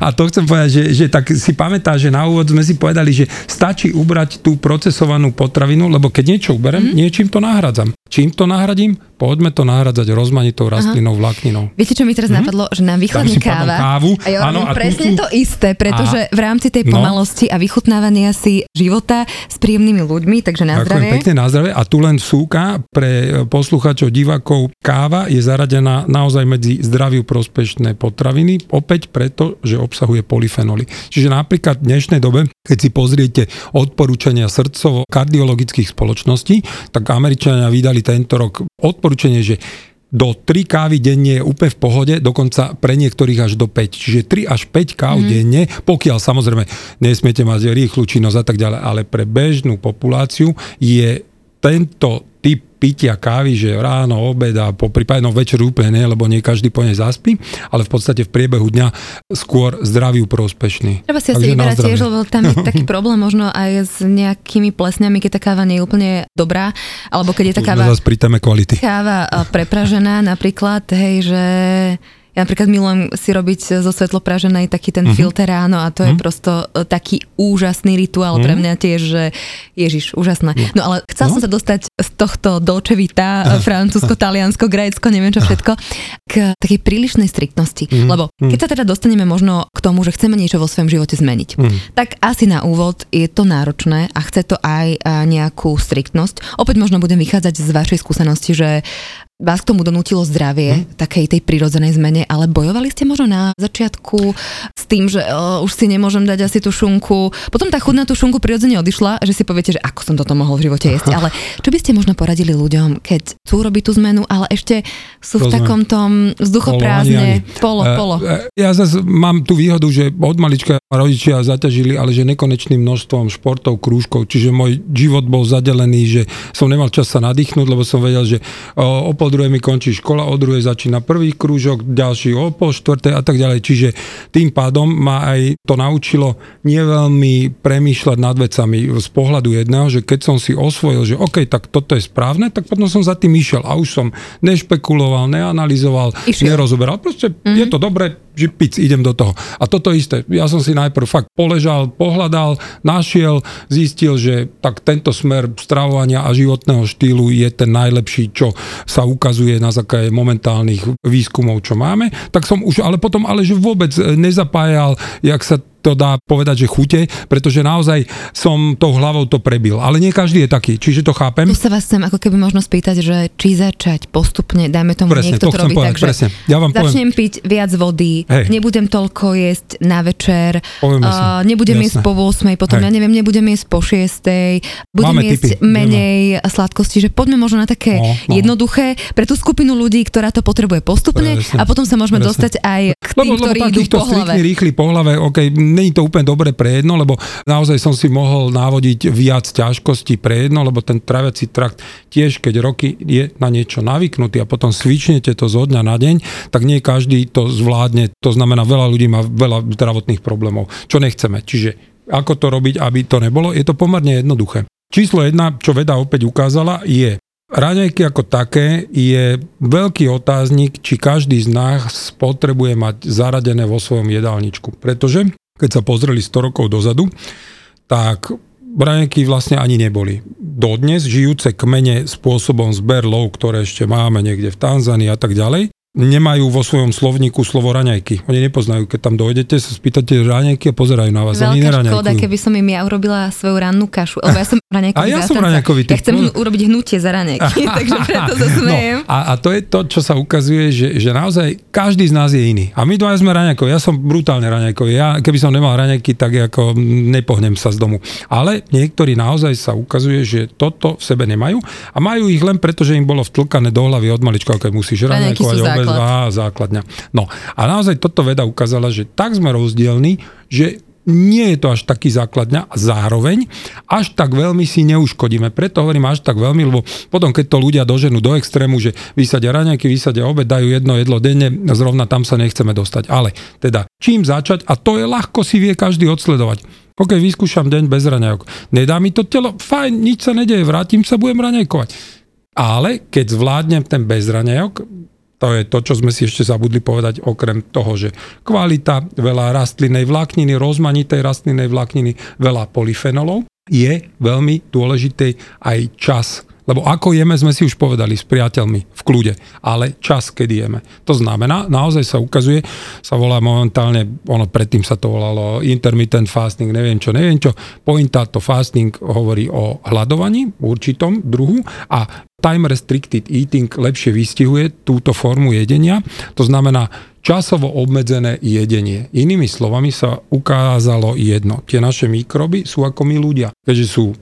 A to chcem povedať, že, že tak si pamätá, že na úvod sme si povedali, že stačí ubrať tú procesovanú potravinu, lebo keď niečo uberem, mm-hmm. niečím to nahradzam. Čím to nahradím? Poďme to nahradzať rozmanitou rastlinou, vlákninou. Viete, čo mi teraz mm-hmm. napadlo? Že nám vychladne káva. Kávu. A ja áno, a presne sú... to isté, pretože Aha. v rámci tej no. pomalosti no. a vychutnávania si života s príjemnými ľuďmi, takže na zdravie. pekne na zdravie. A tu len súka pre posluchačov, divákov. Káva je zaradená naozaj medzi zdraviu prospešné potraviny, opäť preto, že obsahuje polyfenoly. Čiže napríklad v dnešnej dobe, keď si pozriete odporúčania srdcovo-kardiologických spoločností, tak Američania vydali tento rok odporúčanie, že do 3 kávy denne je úplne v pohode, dokonca pre niektorých až do 5. Čiže 3 až 5 káv mm. denne, pokiaľ samozrejme nesmiete mať rýchlu činnosť a tak ďalej, ale pre bežnú populáciu je tento typ pitia kávy, že ráno, obed a po prípade no večer úplne nie, lebo nie každý po nej zaspí, ale v podstate v priebehu dňa skôr zdraviu prospešný. Treba si asi vyberať tiež, lebo tam je taký problém možno aj s nejakými plesňami, keď tá káva nie je úplne dobrá, alebo keď je tá káva... pri téme kvality. Káva prepražená napríklad, hej, že Ja napríklad milujem si robiť zo svetlopraženej taký ten Mhm. uh-huh. filter ráno a to je uh-huh. prosto e, taký úžasný rituál uh-huh. pre mňa tiež, že ježiš, úžasné. No ale chcel No. som sa dostať z tohto Dolce Vita, uh francúzsko, taliansko, grécko, neviem čo všetko, k takej prílišnej striktnosti. Mhm. Lebo keď sa teda dostaneme možno k tomu, že chceme niečo vo svojom živote zmeniť, Mhm. tak asi na úvod je to náročné a chce to aj a, nejakú striktnosť. Opäť možno budem vychádzať z vašej skúsenosti, že vás k tomu donútilo zdravie, Mhm. takej tej prirodzenej zmene, ale bojovali ste možno na začiatku s tým, že o, už si nemôžem dať asi tú šunku. Potom tá chuť na tú šunku prirodzene odišla, že si poviete, že ako som toto mohol v živote jesť. Ale čo by ste možno poradili ľuďom, keď chcú robiť tú zmenu, ale ešte sú v Rozumiem. takom tom vzduchoprázdne, polo, polo. eh, Ja zase mám tú výhodu, že od malička ma rodičia zaťažili, ale že nekonečným množstvom športov, krúžkov, čiže môj život bol zadelený, že som nemal čas sa nadýchnuť, lebo som vedel, že o, o druhej mi končí škola, o druhej začína prvý krúžok, ďalší o pol štvrtej a tak ďalej. Čiže tým pádom ma aj to naučilo nie veľmi premýšľať nad vecami z pohľadu jedného, že keď som si osvojil, že OK, tak toto je správne, tak potom som za tým išiel a už som nešpekuloval, neanalizoval, Išiel. nerozoberal. Proste Mhm. mm-hmm. je to dobre, že pic, idem do toho. A toto isté, ja som si najprv fakt poležal, pohľadal, našiel, zistil, že tak tento smer stravovania a životného štýlu je ten najlepší, čo sa ukazuje na základe momentálnych výskumov, čo máme. Tak som už, ale potom, ale že vôbec e, nezapájal, jak sa to dá povedať, že chute, pretože naozaj som tou hlavou to prebil. Ale nie každý je taký, čiže to chápem. Tu sa vás chcem ako keby možno spýtať, že či začať postupne, dajme tomu, Presne, niekto to to robí povedať, presne. Ja vám poviem- začnem piť viac vody, Hej. nebudem toľko jesť na večer, Povieme si. uh, nebudem Jasné. jesť po 8, potom Hej. ja neviem, nebudem jesť po 6, budem Máme jesť tipy, menej sladkosti, že poďme možno na také No, no. jednoduché pre tú skupinu ľudí, ktorá to potrebuje postupne Presne, a potom sa môžeme presne. dostať aj k tým, Lebo, lebo ktorí idú takýchto po hlave. rýchly po hlave, OK, není to úplne dobre pre jedno, lebo naozaj som si mohol návodiť viac ťažkostí pre jedno, lebo ten traviaci trakt tiež, keď roky je na niečo navyknutý a potom svičnete to zo dňa na deň, tak nie každý to zvládne. To znamená, veľa ľudí má veľa zdravotných problémov, čo nechceme. Čiže ako to robiť, aby to nebolo, je to pomerne jednoduché. Číslo jedna, čo veda opäť ukázala, je Raňajky ako také je veľký otáznik, či každý z nás potrebuje mať zaradené vo svojom jedálničku. Pretože, keď sa pozreli 100 rokov dozadu, tak raňajky vlastne ani neboli. Dodnes žijúce kmene spôsobom zberlov, ktoré ešte máme niekde v Tanzánii a tak ďalej, nemajú vo svojom slovníku slovo raňajky. Oni nepoznajú, keď tam dojdete, sa spýtate raňajky a pozerajú na vás. Oni Veľká škoda, neraňajkujú. keby som im ja urobila svoju rannú kašu, lebo ja som raňajkový A ja som raňajkový Ja typ. chcem urobiť hnutie za raňajky, takže preto sa smejem. No, a, a to je to, čo sa ukazuje, že, že naozaj každý z nás je iný. A my dva sme raňajkovi. Ja som brutálne raňajkový. Ja, keby som nemal raňajky, tak ako nepohnem sa z domu. Ale niektorí naozaj sa ukazuje, že toto v sebe nemajú a majú ich len preto, že im bolo vtlkané do hlavy od malička, keď musíš raňajkovať základ. á, základňa. No a naozaj toto veda ukázala, že tak sme rozdielni, že nie je to až taký základňa a zároveň až tak veľmi si neuškodíme. Preto hovorím až tak veľmi, lebo potom, keď to ľudia doženú do extrému, že vysadia raňajky, vysadia obed, dajú jedno jedlo denne, zrovna tam sa nechceme dostať. Ale teda, čím začať, a to je ľahko si vie každý odsledovať. OK, vyskúšam deň bez raňajok. Nedá mi to telo, fajn, nič sa nedeje, vrátim sa, budem raňajkovať. Ale keď zvládnem ten bez raňajok, to je to, čo sme si ešte zabudli povedať, okrem toho, že kvalita, veľa rastlinnej vlákniny, rozmanitej rastlinnej vlákniny, veľa polyfenolov, je veľmi dôležitý aj čas. Lebo ako jeme, sme si už povedali s priateľmi v kľude, ale čas, kedy jeme. To znamená, naozaj sa ukazuje, sa volá momentálne, ono predtým sa to volalo intermittent fasting, neviem čo, neviem čo. Pointa to fasting hovorí o hľadovaní určitom druhu a time restricted eating lepšie vystihuje túto formu jedenia. To znamená časovo obmedzené jedenie. Inými slovami sa ukázalo jedno. Tie naše mikroby sú ako my ľudia. Keďže sú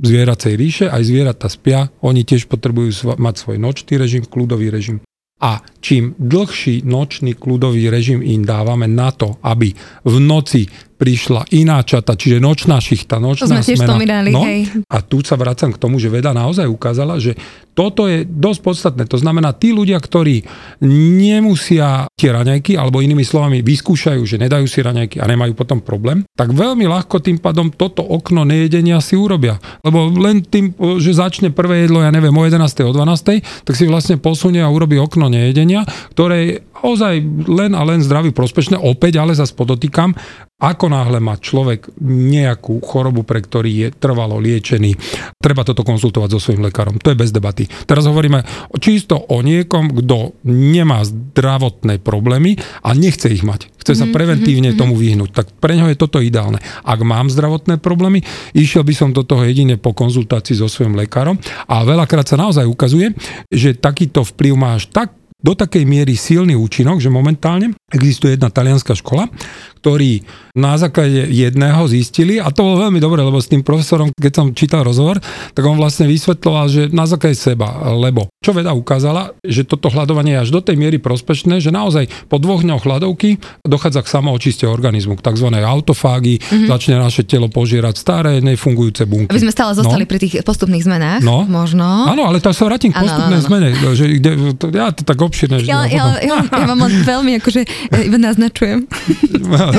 zvieracej ríše, aj zvieratá spia, oni tiež potrebujú mať svoj nočný režim, kľudový režim. A čím dlhší nočný kľudový režim im dávame na to, aby v noci prišla iná čata, čiže nočná šichta, nočná To sme tiež smena. spomínali, no, hej. a tu sa vracam k tomu, že veda naozaj ukázala, že toto je dosť podstatné. To znamená, tí ľudia, ktorí nemusia tie raňajky, alebo inými slovami vyskúšajú, že nedajú si raňajky a nemajú potom problém, tak veľmi ľahko tým pádom toto okno nejedenia si urobia. Lebo len tým, že začne prvé jedlo, ja neviem, o 11. o 12. tak si vlastne posunie a urobí okno nejedenia, ktoré ozaj len a len zdraví prospešné. Opäť, ale zase podotýkam, ako náhle má človek nejakú chorobu, pre ktorý je trvalo liečený, treba toto konzultovať so svojím lekárom. To je bez debaty. Teraz hovoríme čisto o niekom, kto nemá zdravotné problémy a nechce ich mať. Chce sa preventívne tomu vyhnúť. Tak pre ňo je toto ideálne. Ak mám zdravotné problémy, išiel by som do toho jedine po konzultácii so svojím lekárom a veľakrát sa naozaj ukazuje, že takýto vplyv má až tak do takej miery silný účinok, že momentálne existuje jedna talianská škola, ktorí na základe jedného zistili, a to bolo veľmi dobre, lebo s tým profesorom, keď som čítal rozhovor, tak on vlastne vysvetloval, že na základe seba, lebo čo veda ukázala, že toto hľadovanie je až do tej miery prospešné, že naozaj po dvoch dňoch hľadovky dochádza k samoočiste organizmu, k tzv. autofágii, mm-hmm. začne naše telo požierať staré, nefungujúce bunky. Aby sme stále zostali no. pri tých postupných zmenách. No. Možno. Áno, ale to sa vrátim k postupnej áno, áno. zmene, že kde, to, ja to tak obširne. Ja, ja, ja, ja vám len veľmi akože e, iba naznačujem.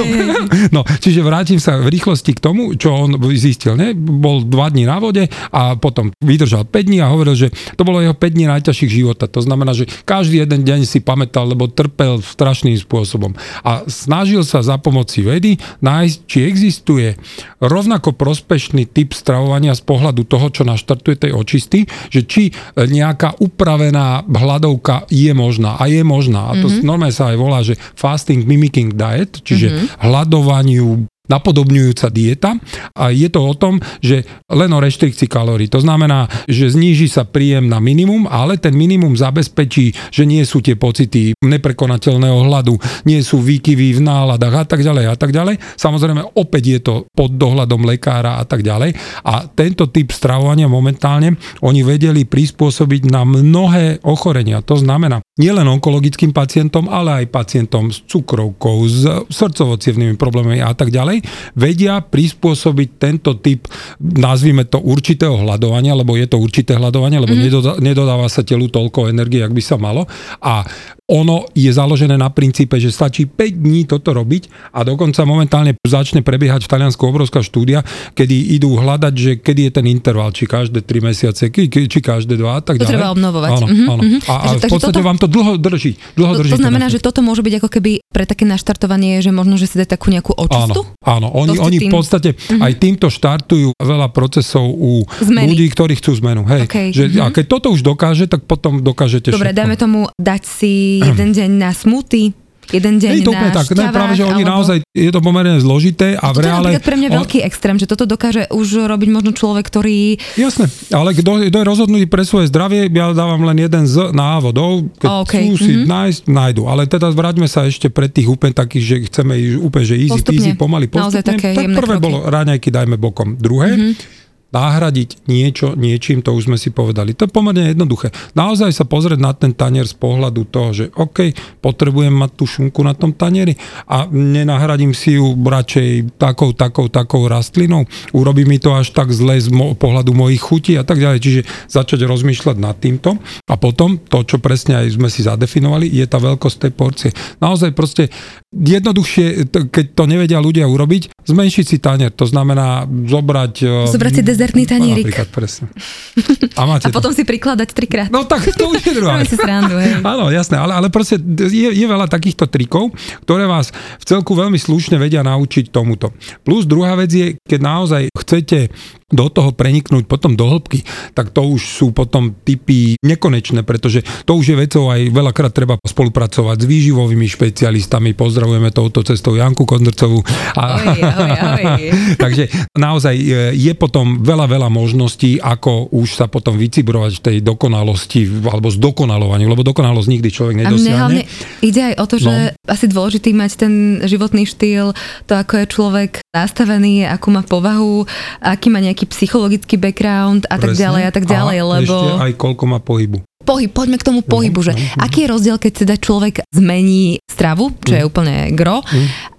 No, čiže vrátim sa v rýchlosti k tomu, čo on zistil. Ne? Bol dva dní na vode a potom vydržal 5 dní a hovoril, že to bolo jeho 5 dní najťažších života. To znamená, že každý jeden deň si pamätal, lebo trpel strašným spôsobom. A snažil sa za pomoci vedy nájsť, či existuje rovnako prospešný typ stravovania z pohľadu toho, čo naštartuje tej očisty, že či nejaká upravená hladovka je možná. A je možná. A to mm-hmm. normálne sa aj volá, že fasting mimicking diet, čiže mm-hmm. Hľadovaniu napodobňujúca dieta a je to o tom, že len o reštrikcii kalórií. To znamená, že zníži sa príjem na minimum, ale ten minimum zabezpečí, že nie sú tie pocity neprekonateľného hladu, nie sú výkyvy v náladách a tak ďalej a tak ďalej. Samozrejme, opäť je to pod dohľadom lekára a tak ďalej. A tento typ stravovania momentálne oni vedeli prispôsobiť na mnohé ochorenia. To znamená, nielen onkologickým pacientom, ale aj pacientom s cukrovkou, s srdcovo problémami a tak ďalej, vedia prispôsobiť tento typ, nazvime to určitého hľadovania, lebo je to určité hľadovanie, lebo mm. nedoda, nedodáva sa telu toľko energie, ak by sa malo. A ono je založené na princípe, že stačí 5 dní toto robiť a dokonca momentálne začne prebiehať v Taliansku obrovská štúdia, kedy idú hľadať, že kedy je ten interval, či každé 3 mesiace, či každé 2 a tak To ďalej. treba obnovovať. Áno, Mhm, áno. mhm. A, a v podstate toto- vám to dlho drží. Dlho To, drží to znamená, že toto môže byť ako keby pre také naštartovanie, že možno, že si dať takú nejakú očistu? Áno, áno. Oni, oni v podstate mm-hmm. aj týmto štartujú veľa procesov u Zmeny. ľudí, ktorí chcú zmenu. Hej, Okej, že, mhm. A keď toto už dokáže, tak potom dokážete Dobre, všetko. dajme tomu dať si jeden deň na smoothie, jeden deň je to na úplne tak, ne, práve, že oni alebo... naozaj, je to pomerne zložité a v To je reále... pre mňa on- veľký extrém, že toto dokáže už robiť možno človek, ktorý... Jasné, ale kto, kto je rozhodnutý pre svoje zdravie, ja dávam len jeden z návodov, keď Okej, chcú si mhm. nájsť, nájdu. Ale teda vráťme sa ešte pre tých úplne takých, že chceme ísť úplne, že easy, Postupne. easy, pomaly, Naozaj postupne. také tak prvé kroky. Bolo ráňajky dajme bokom. Druhé, nahradiť niečo niečím, to už sme si povedali. To je pomerne jednoduché. Naozaj sa pozrieť na ten tanier z pohľadu toho, že OK, potrebujem mať tú šunku na tom tanieri a nenahradím si ju radšej takou, takou, takou rastlinou. Urobí mi to až tak zle z mo- pohľadu mojich chutí a tak ďalej. Čiže začať rozmýšľať nad týmto a potom to, čo presne aj sme si zadefinovali, je tá veľkosť tej porcie. Naozaj proste jednoduchšie, keď to nevedia ľudia urobiť, zmenšiť si tanier. To znamená zobrať... Zobrať si dezertný tanierik. Napríklad, presne. A, máte A to. potom si prikladať trikrát. No tak to už je druhá. Robím si srandu, hej. Áno, jasné, ale, ale proste je, je veľa takýchto trikov, ktoré vás v celku veľmi slušne vedia naučiť tomuto. Plus druhá vec je, keď naozaj chcete do toho preniknúť potom do hĺbky, tak to už sú potom typy nekonečné, pretože to už je vecou aj veľakrát treba spolupracovať s výživovými špecialistami. Pozdravujeme touto cestou Janku Kondrcovú. A, Ahoj, ahoj, ahoj. Takže naozaj je, je potom veľa, veľa možností, ako už sa potom vycibrovať v tej dokonalosti alebo zdokonalovaniu, lebo dokonalosť nikdy človek nedosiahne. ide aj o to, že No. asi dôležitý mať ten životný štýl, to ako je človek nastavený, akú má povahu, aký má nejaký psychologický background a tak Presne. ďalej a tak ďalej, a lebo... ešte aj koľko má pohybu. Pohyb, poďme k tomu pohybu, že aký je rozdiel, keď teda človek zmení stravu, čo je úplne gro,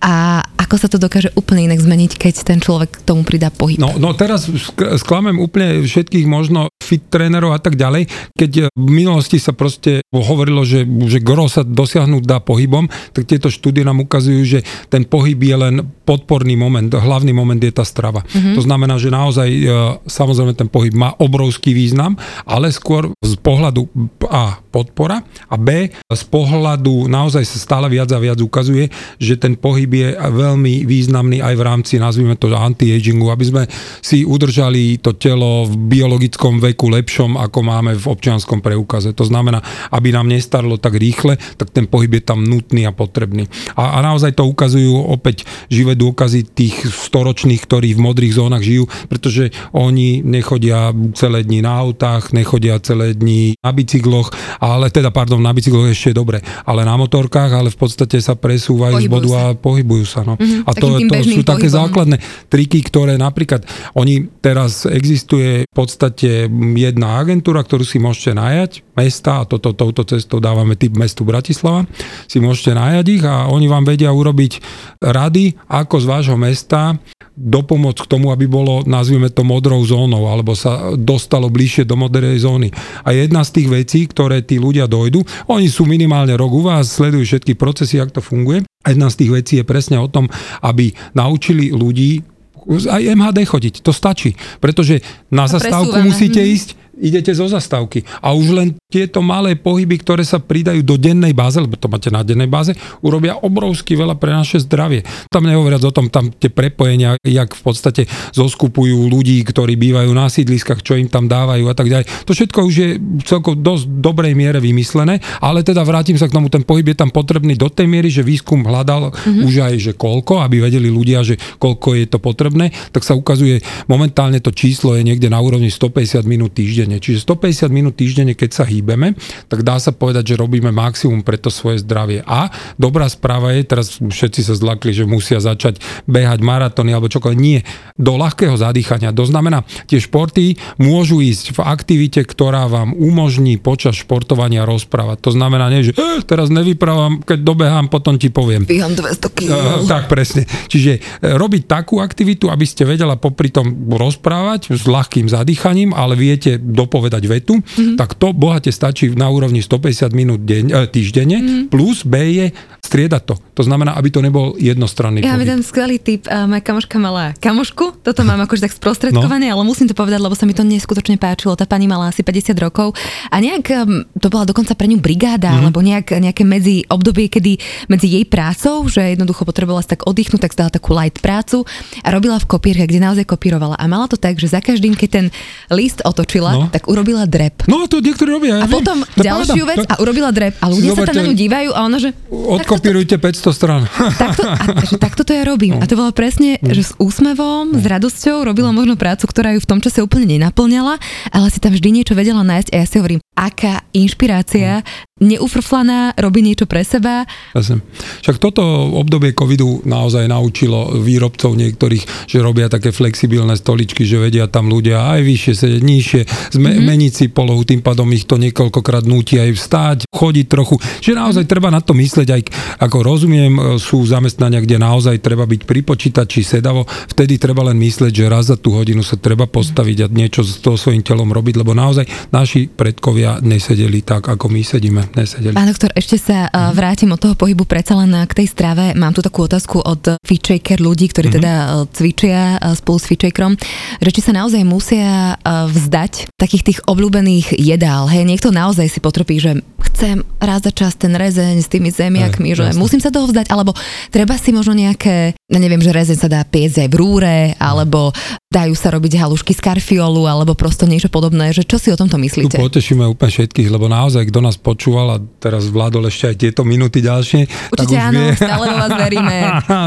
a ako sa to dokáže úplne inak zmeniť, keď ten človek k tomu pridá pohyb. No, no teraz sk- sklamem úplne všetkých možno fit trénerov a tak ďalej, keď v minulosti sa proste hovorilo, že, že gro sa dosiahnuť dá pohybom, tak tieto štúdie nám ukazujú, že ten pohyb je len podporný moment, hlavný moment je tá strava. Mm-hmm. To znamená, že naozaj e, samozrejme ten pohyb má obrovský význam, ale skôr z pohľadu A podpora a B z pohľadu naozaj sa stále viac a viac ukazuje, že ten pohyb je veľmi významný aj v rámci, nazvime to anti-agingu, aby sme si udržali to telo v biologickom veku lepšom, ako máme v občianskom preukaze. To znamená, aby nám nestarlo tak rýchle, tak ten pohyb je tam nutný a potrebný. A, a naozaj to ukazujú opäť živé dôkazy tých storočných, ktorí v modrých zónach žijú, pretože oni nechodia celé dni na autách, nechodia celé dni na bicykloch, ale teda, pardon, na bicykloch ešte je dobre, ale na motorkách, ale v podstate sa presúvajú Pohybujú z bodu sa. a pohybujú sa. No. Mhm, a to, to sú také pohybom. základné triky, ktoré napríklad, oni teraz existuje v podstate jedna agentúra, ktorú si môžete najať, mesta, a toto, touto cestou dávame typ mestu Bratislava, si môžete najať ich a oni vám vedia urobiť rady, ako z vášho mesta dopomôcť k tomu, aby bolo, nazvime to, modrou zónou, alebo sa dostalo bližšie do modrej zóny. A jedna z tých vecí, ktoré tí ľudia dojdú, oni sú minimálne rok u vás, sledujú všetky procesy, ako to funguje. A jedna z tých vecí je presne o tom, aby naučili ľudí aj MHD chodiť, to stačí. Pretože na zastávku presúvame, musíte mhm. ísť, idete zo zastávky. A už len tieto malé pohyby, ktoré sa pridajú do dennej báze, lebo to máte na dennej báze, urobia obrovsky veľa pre naše zdravie. Tam nehovoriac o tom, tam tie prepojenia, jak v podstate zoskupujú ľudí, ktorí bývajú na sídliskách, čo im tam dávajú a tak ďalej. To všetko už je celkom dosť dobrej miere vymyslené, ale teda vrátim sa k tomu, ten pohyb je tam potrebný do tej miery, že výskum hľadal mm-hmm. už aj, že koľko, aby vedeli ľudia, že koľko je to potrebné, tak sa ukazuje, momentálne to číslo je niekde na úrovni 150 minút týždenne. Čiže 150 minút týždenne, keď sa hýbeme, tak dá sa povedať, že robíme maximum pre to svoje zdravie. A dobrá správa je, teraz všetci sa zlakli, že musia začať behať maratóny alebo čokoľvek. Nie. Do ľahkého zadýchania. To znamená, tie športy môžu ísť v aktivite, ktorá vám umožní počas športovania rozprávať. To znamená, nie, že eh, teraz nevyprávam, keď dobehám, potom ti poviem. Dvíham 200 kg. Uh, tak presne. Čiže e, robiť takú aktivitu, aby ste vedela popri tom rozprávať s ľahkým zadýchaním, ale viete dopovedať vetu, Mhm. mm-hmm. tak to bohate stačí na úrovni 150 minút deň, e, týždenne, Mhm. mm-hmm. plus B je striedať to. To znamená, aby to nebol jednostranný Ja jeden skvelý tip. Uh, moja kamoška mala kamošku, toto mám akože tak sprostredkované, no. ale musím to povedať, lebo sa mi to neskutočne páčilo. Tá pani mala asi 50 rokov a nejak, um, to bola dokonca pre ňu brigáda, mm. alebo nejak, nejaké medzi obdobie, kedy medzi jej prácou, že jednoducho potrebovala si tak oddychnúť, tak stala takú light prácu a robila v kopírke, kde naozaj kopírovala. A mala to tak, že za každým, keď ten list otočila, No. No. tak urobila drep. No to niektorí robia. Ja A viem. potom To ďalšiu pamätám. vec a urobila drep. A ľudia sa tam na Zoberte- ňu dívajú a ona, že... Odkopírujte 500 strán. takto, a, že takto to ja robím. A to bolo presne, že s úsmevom, s radosťou robila možno prácu, ktorá ju v tom čase úplne nenaplňala, ale si tam vždy niečo vedela nájsť a ja si hovorím, aká inšpirácia, neufrflaná, robí niečo pre seba. Jasne. Však toto obdobie covidu naozaj naučilo výrobcov niektorých, že robia také flexibilné stoličky, že vedia tam ľudia aj vyššie sedieť, nižšie, zme, mm-hmm. meniť si polohu, tým pádom ich to niekoľkokrát núti aj vstať, chodiť trochu. Že naozaj treba na to myslieť, aj ako rozumiem, e, sú zamestnania, kde naozaj treba byť pri počítači sedavo, vtedy treba len myslieť, že raz za tú hodinu sa treba postaviť a niečo s toho svojím telom robiť, lebo naozaj naši predkovia nesedeli tak, ako my sedíme. Nesedeli. Pán doktor, ešte sa uh, vrátim od toho pohybu predsa len k tej strave. Mám tu takú otázku od fitchaker ľudí, ktorí teda uh, cvičia spolu s fitchakerom, že či sa naozaj musia vzdať takých tých obľúbených jedál. Hej, niekto naozaj si potrpí, že chcem raz za čas ten rezeň s tými zemiakmi, Hej, že jasné. musím sa toho vzdať, alebo treba si možno nejaké, ja neviem, že rezeň sa dá piecť aj v rúre, alebo dajú sa robiť halušky z karfiolu, alebo prosto niečo podobné, že čo si o tomto Tu myslíte? potešíme úplne všetkých, lebo naozaj, kto nás počúval a teraz vládol ešte aj tieto minúty ďalšie, tak Určite už áno, vie. stále vo vás veríme.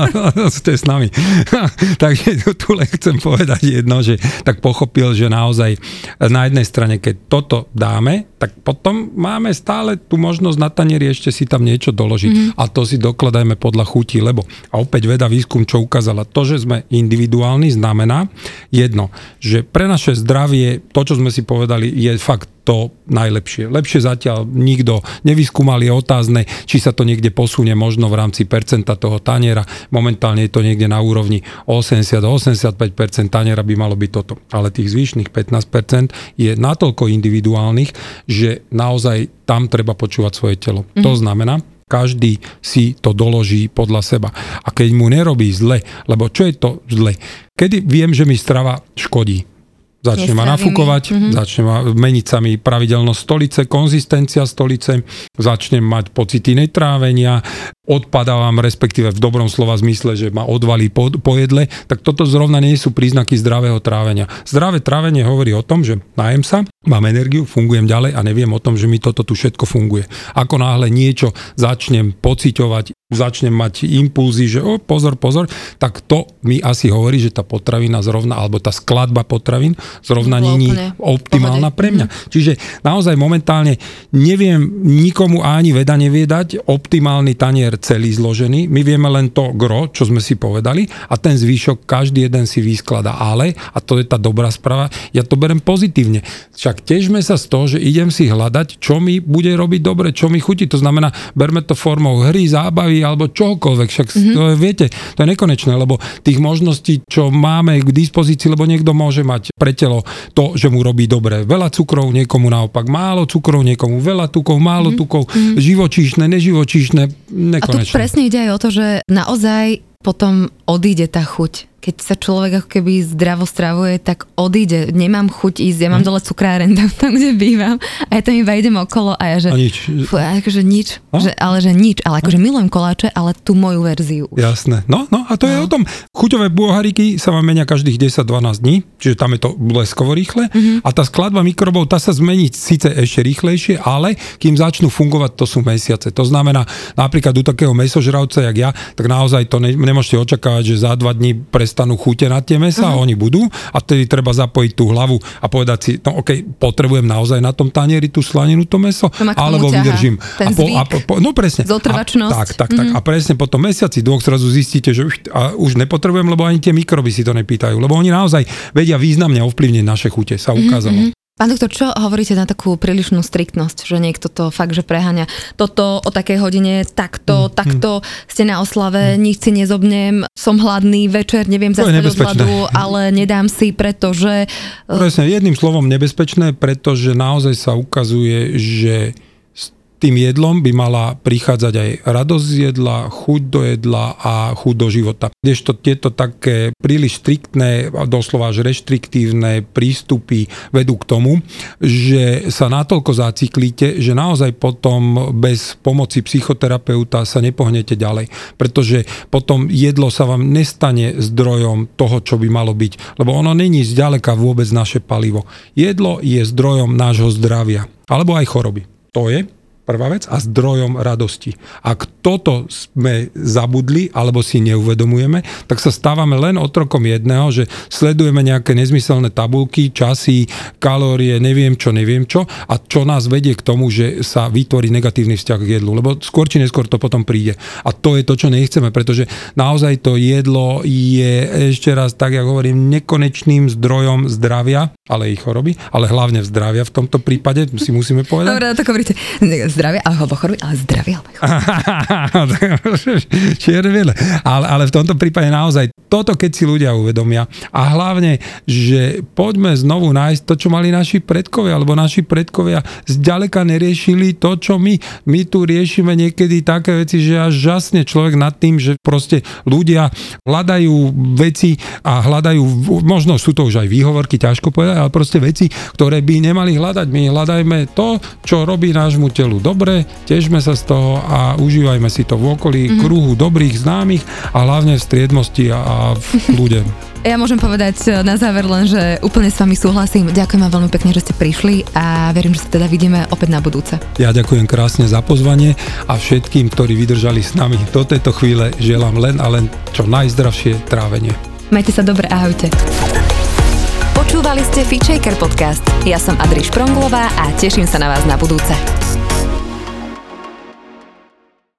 Ste s nami. Takže tu, len chcem povedať jedno, že tak pochopil, že naozaj na jednej strane, keď toto dáme, tak potom máme stále tú možnosť na tanieri ešte si tam niečo doložiť. Mm-hmm. A to si dokladajme podľa chutí, lebo a opäť veda výskum, čo ukázala, to, že sme individuálni, znamená jedno, že pre naše zdravie, to, čo sme si povedali, je fakt to najlepšie. Lepšie zatiaľ nikto nevyskúmal, je otázne, či sa to niekde posunie možno v rámci percenta toho taniera. Momentálne je to niekde na úrovni 80-85% taniera by malo byť toto. Ale tých zvyšných 15% je natoľko individuálnych, že naozaj tam treba počúvať svoje telo. Mm-hmm. To znamená, každý si to doloží podľa seba. A keď mu nerobí zle, lebo čo je to zle? Kedy viem, že mi strava škodí? Začne ma nafúkovať, mm-hmm. začne ma meniť sa mi pravidelnosť stolice, konzistencia stolice, začnem mať pocity netrávenia, odpadávam, respektíve v dobrom slova zmysle, že ma odvalí po, po jedle, tak toto zrovna nie sú príznaky zdravého trávenia. Zdravé trávenie hovorí o tom, že najem sa, mám energiu, fungujem ďalej a neviem o tom, že mi toto tu všetko funguje. Ako náhle niečo začnem pociťovať, začnem mať impulzy, že o, pozor, pozor, tak to mi asi hovorí, že tá potravina zrovna, alebo tá skladba potravín zrovna není optimálna pre mňa. Mm. Čiže naozaj momentálne neviem nikomu ani veda nevie dať optimálny tanier celý zložený. My vieme len to gro, čo sme si povedali a ten zvýšok každý jeden si vysklada. Ale, a to je tá dobrá správa, ja to berem pozitívne. Však težme sa z toho, že idem si hľadať, čo mi bude robiť dobre, čo mi chutí. To znamená, berme to formou hry, zábavy, alebo čohokoľvek, však mm-hmm. to je, viete, to je nekonečné, lebo tých možností, čo máme k dispozícii, lebo niekto môže mať pre telo to, že mu robí dobre veľa cukrov, niekomu naopak málo cukrov, niekomu veľa tukov, málo mm-hmm. tukov, mm-hmm. živočíšne, neživočíšne, nekonečné. A tu presne ide aj o to, že naozaj potom odíde tá chuť keď sa človek ako keby zdravo stravuje, tak odíde. Nemám chuť ísť, ja mám hm. dole cukráren tam, tam, kde bývam a ja tam iba idem okolo a ja že... A nič. Fú, akože nič, že, ale že nič, ale akože milujem koláče, ale tú moju verziu. Už. Jasné. No, no a to no. je o tom. Chuťové buohariky sa vám menia každých 10-12 dní, čiže tam je to bleskovo rýchle mm-hmm. a tá skladba mikrobov, tá sa zmení síce ešte rýchlejšie, ale kým začnú fungovať, to sú mesiace. To znamená, napríklad u takého mesožravca, jak ja, tak naozaj to ne, nemôžete očakávať, že za dva dní pre prestanú chute na tie mesa uh-huh. oni budú a tedy treba zapojiť tú hlavu a povedať si, no OK, potrebujem naozaj na tom tanieri tú slaninu, to meso, alebo ťaha. vydržím. Ten a po, a po, po, no presne. Zotrvačnosť. A, tak, tak, tak. Uh-huh. A presne po tom mesiaci, dvoch zrazu zistíte, že už, a už nepotrebujem, lebo ani tie mikroby si to nepýtajú, lebo oni naozaj vedia významne ovplyvniť naše chute, sa ukázalo. Uh-huh. Pán doktor, čo hovoríte na takú prílišnú striktnosť, že niekto to fakt, že preháňa toto o takej hodine, takto, mm, takto, mm. ste na oslave, mm. nič si nezobnem, som hladný, večer neviem zastať od hladu, ale nedám si, pretože... Eh, Presne, jedným slovom nebezpečné, pretože naozaj sa ukazuje, že tým jedlom by mala prichádzať aj radosť z jedla, chuť do jedla a chuť do života. Kdežto tieto také príliš striktné, doslova až reštriktívne prístupy vedú k tomu, že sa natoľko zaciklíte, že naozaj potom bez pomoci psychoterapeuta sa nepohnete ďalej. Pretože potom jedlo sa vám nestane zdrojom toho, čo by malo byť. Lebo ono není zďaleka vôbec naše palivo. Jedlo je zdrojom nášho zdravia. Alebo aj choroby. To je Prvá vec a zdrojom radosti. Ak toto sme zabudli alebo si neuvedomujeme, tak sa stávame len otrokom jedného, že sledujeme nejaké nezmyselné tabulky, časy, kalórie, neviem čo, neviem čo a čo nás vedie k tomu, že sa vytvorí negatívny vzťah k jedlu, lebo skôr či neskôr to potom príde. A to je to, čo nechceme, pretože naozaj to jedlo je ešte raz, tak ja hovorím, nekonečným zdrojom zdravia, ale ich choroby, ale hlavne zdravia v tomto prípade, si musíme povedať. Dobre, tak hovoríte zdravie alebo choroby, ale zdravie alebo ale, ale v tomto prípade naozaj toto, keď si ľudia uvedomia a hlavne, že poďme znovu nájsť to, čo mali naši predkovia, alebo naši predkovia zďaleka neriešili to, čo my. My tu riešime niekedy také veci, že až žasne človek nad tým, že proste ľudia hľadajú veci a hľadajú, možno sú to už aj výhovorky, ťažko povedať, ale proste veci, ktoré by nemali hľadať. My hľadajme to, čo robí nášmu telu dobre, težme sa z toho a užívajme si to v okolí mm-hmm. kruhu dobrých známych a hlavne v striedmosti a, a v kľude. Ja môžem povedať e, na záver len, že úplne s vami súhlasím. Ďakujem vám veľmi pekne, že ste prišli a verím, že sa teda vidíme opäť na budúce. Ja ďakujem krásne za pozvanie a všetkým, ktorí vydržali s nami do tejto chvíle, želám len a len čo najzdravšie trávenie. Majte sa dobre, ahojte. Počúvali ste Fitchaker podcast. Ja som Adriš Pronglová a teším sa na vás na budúce.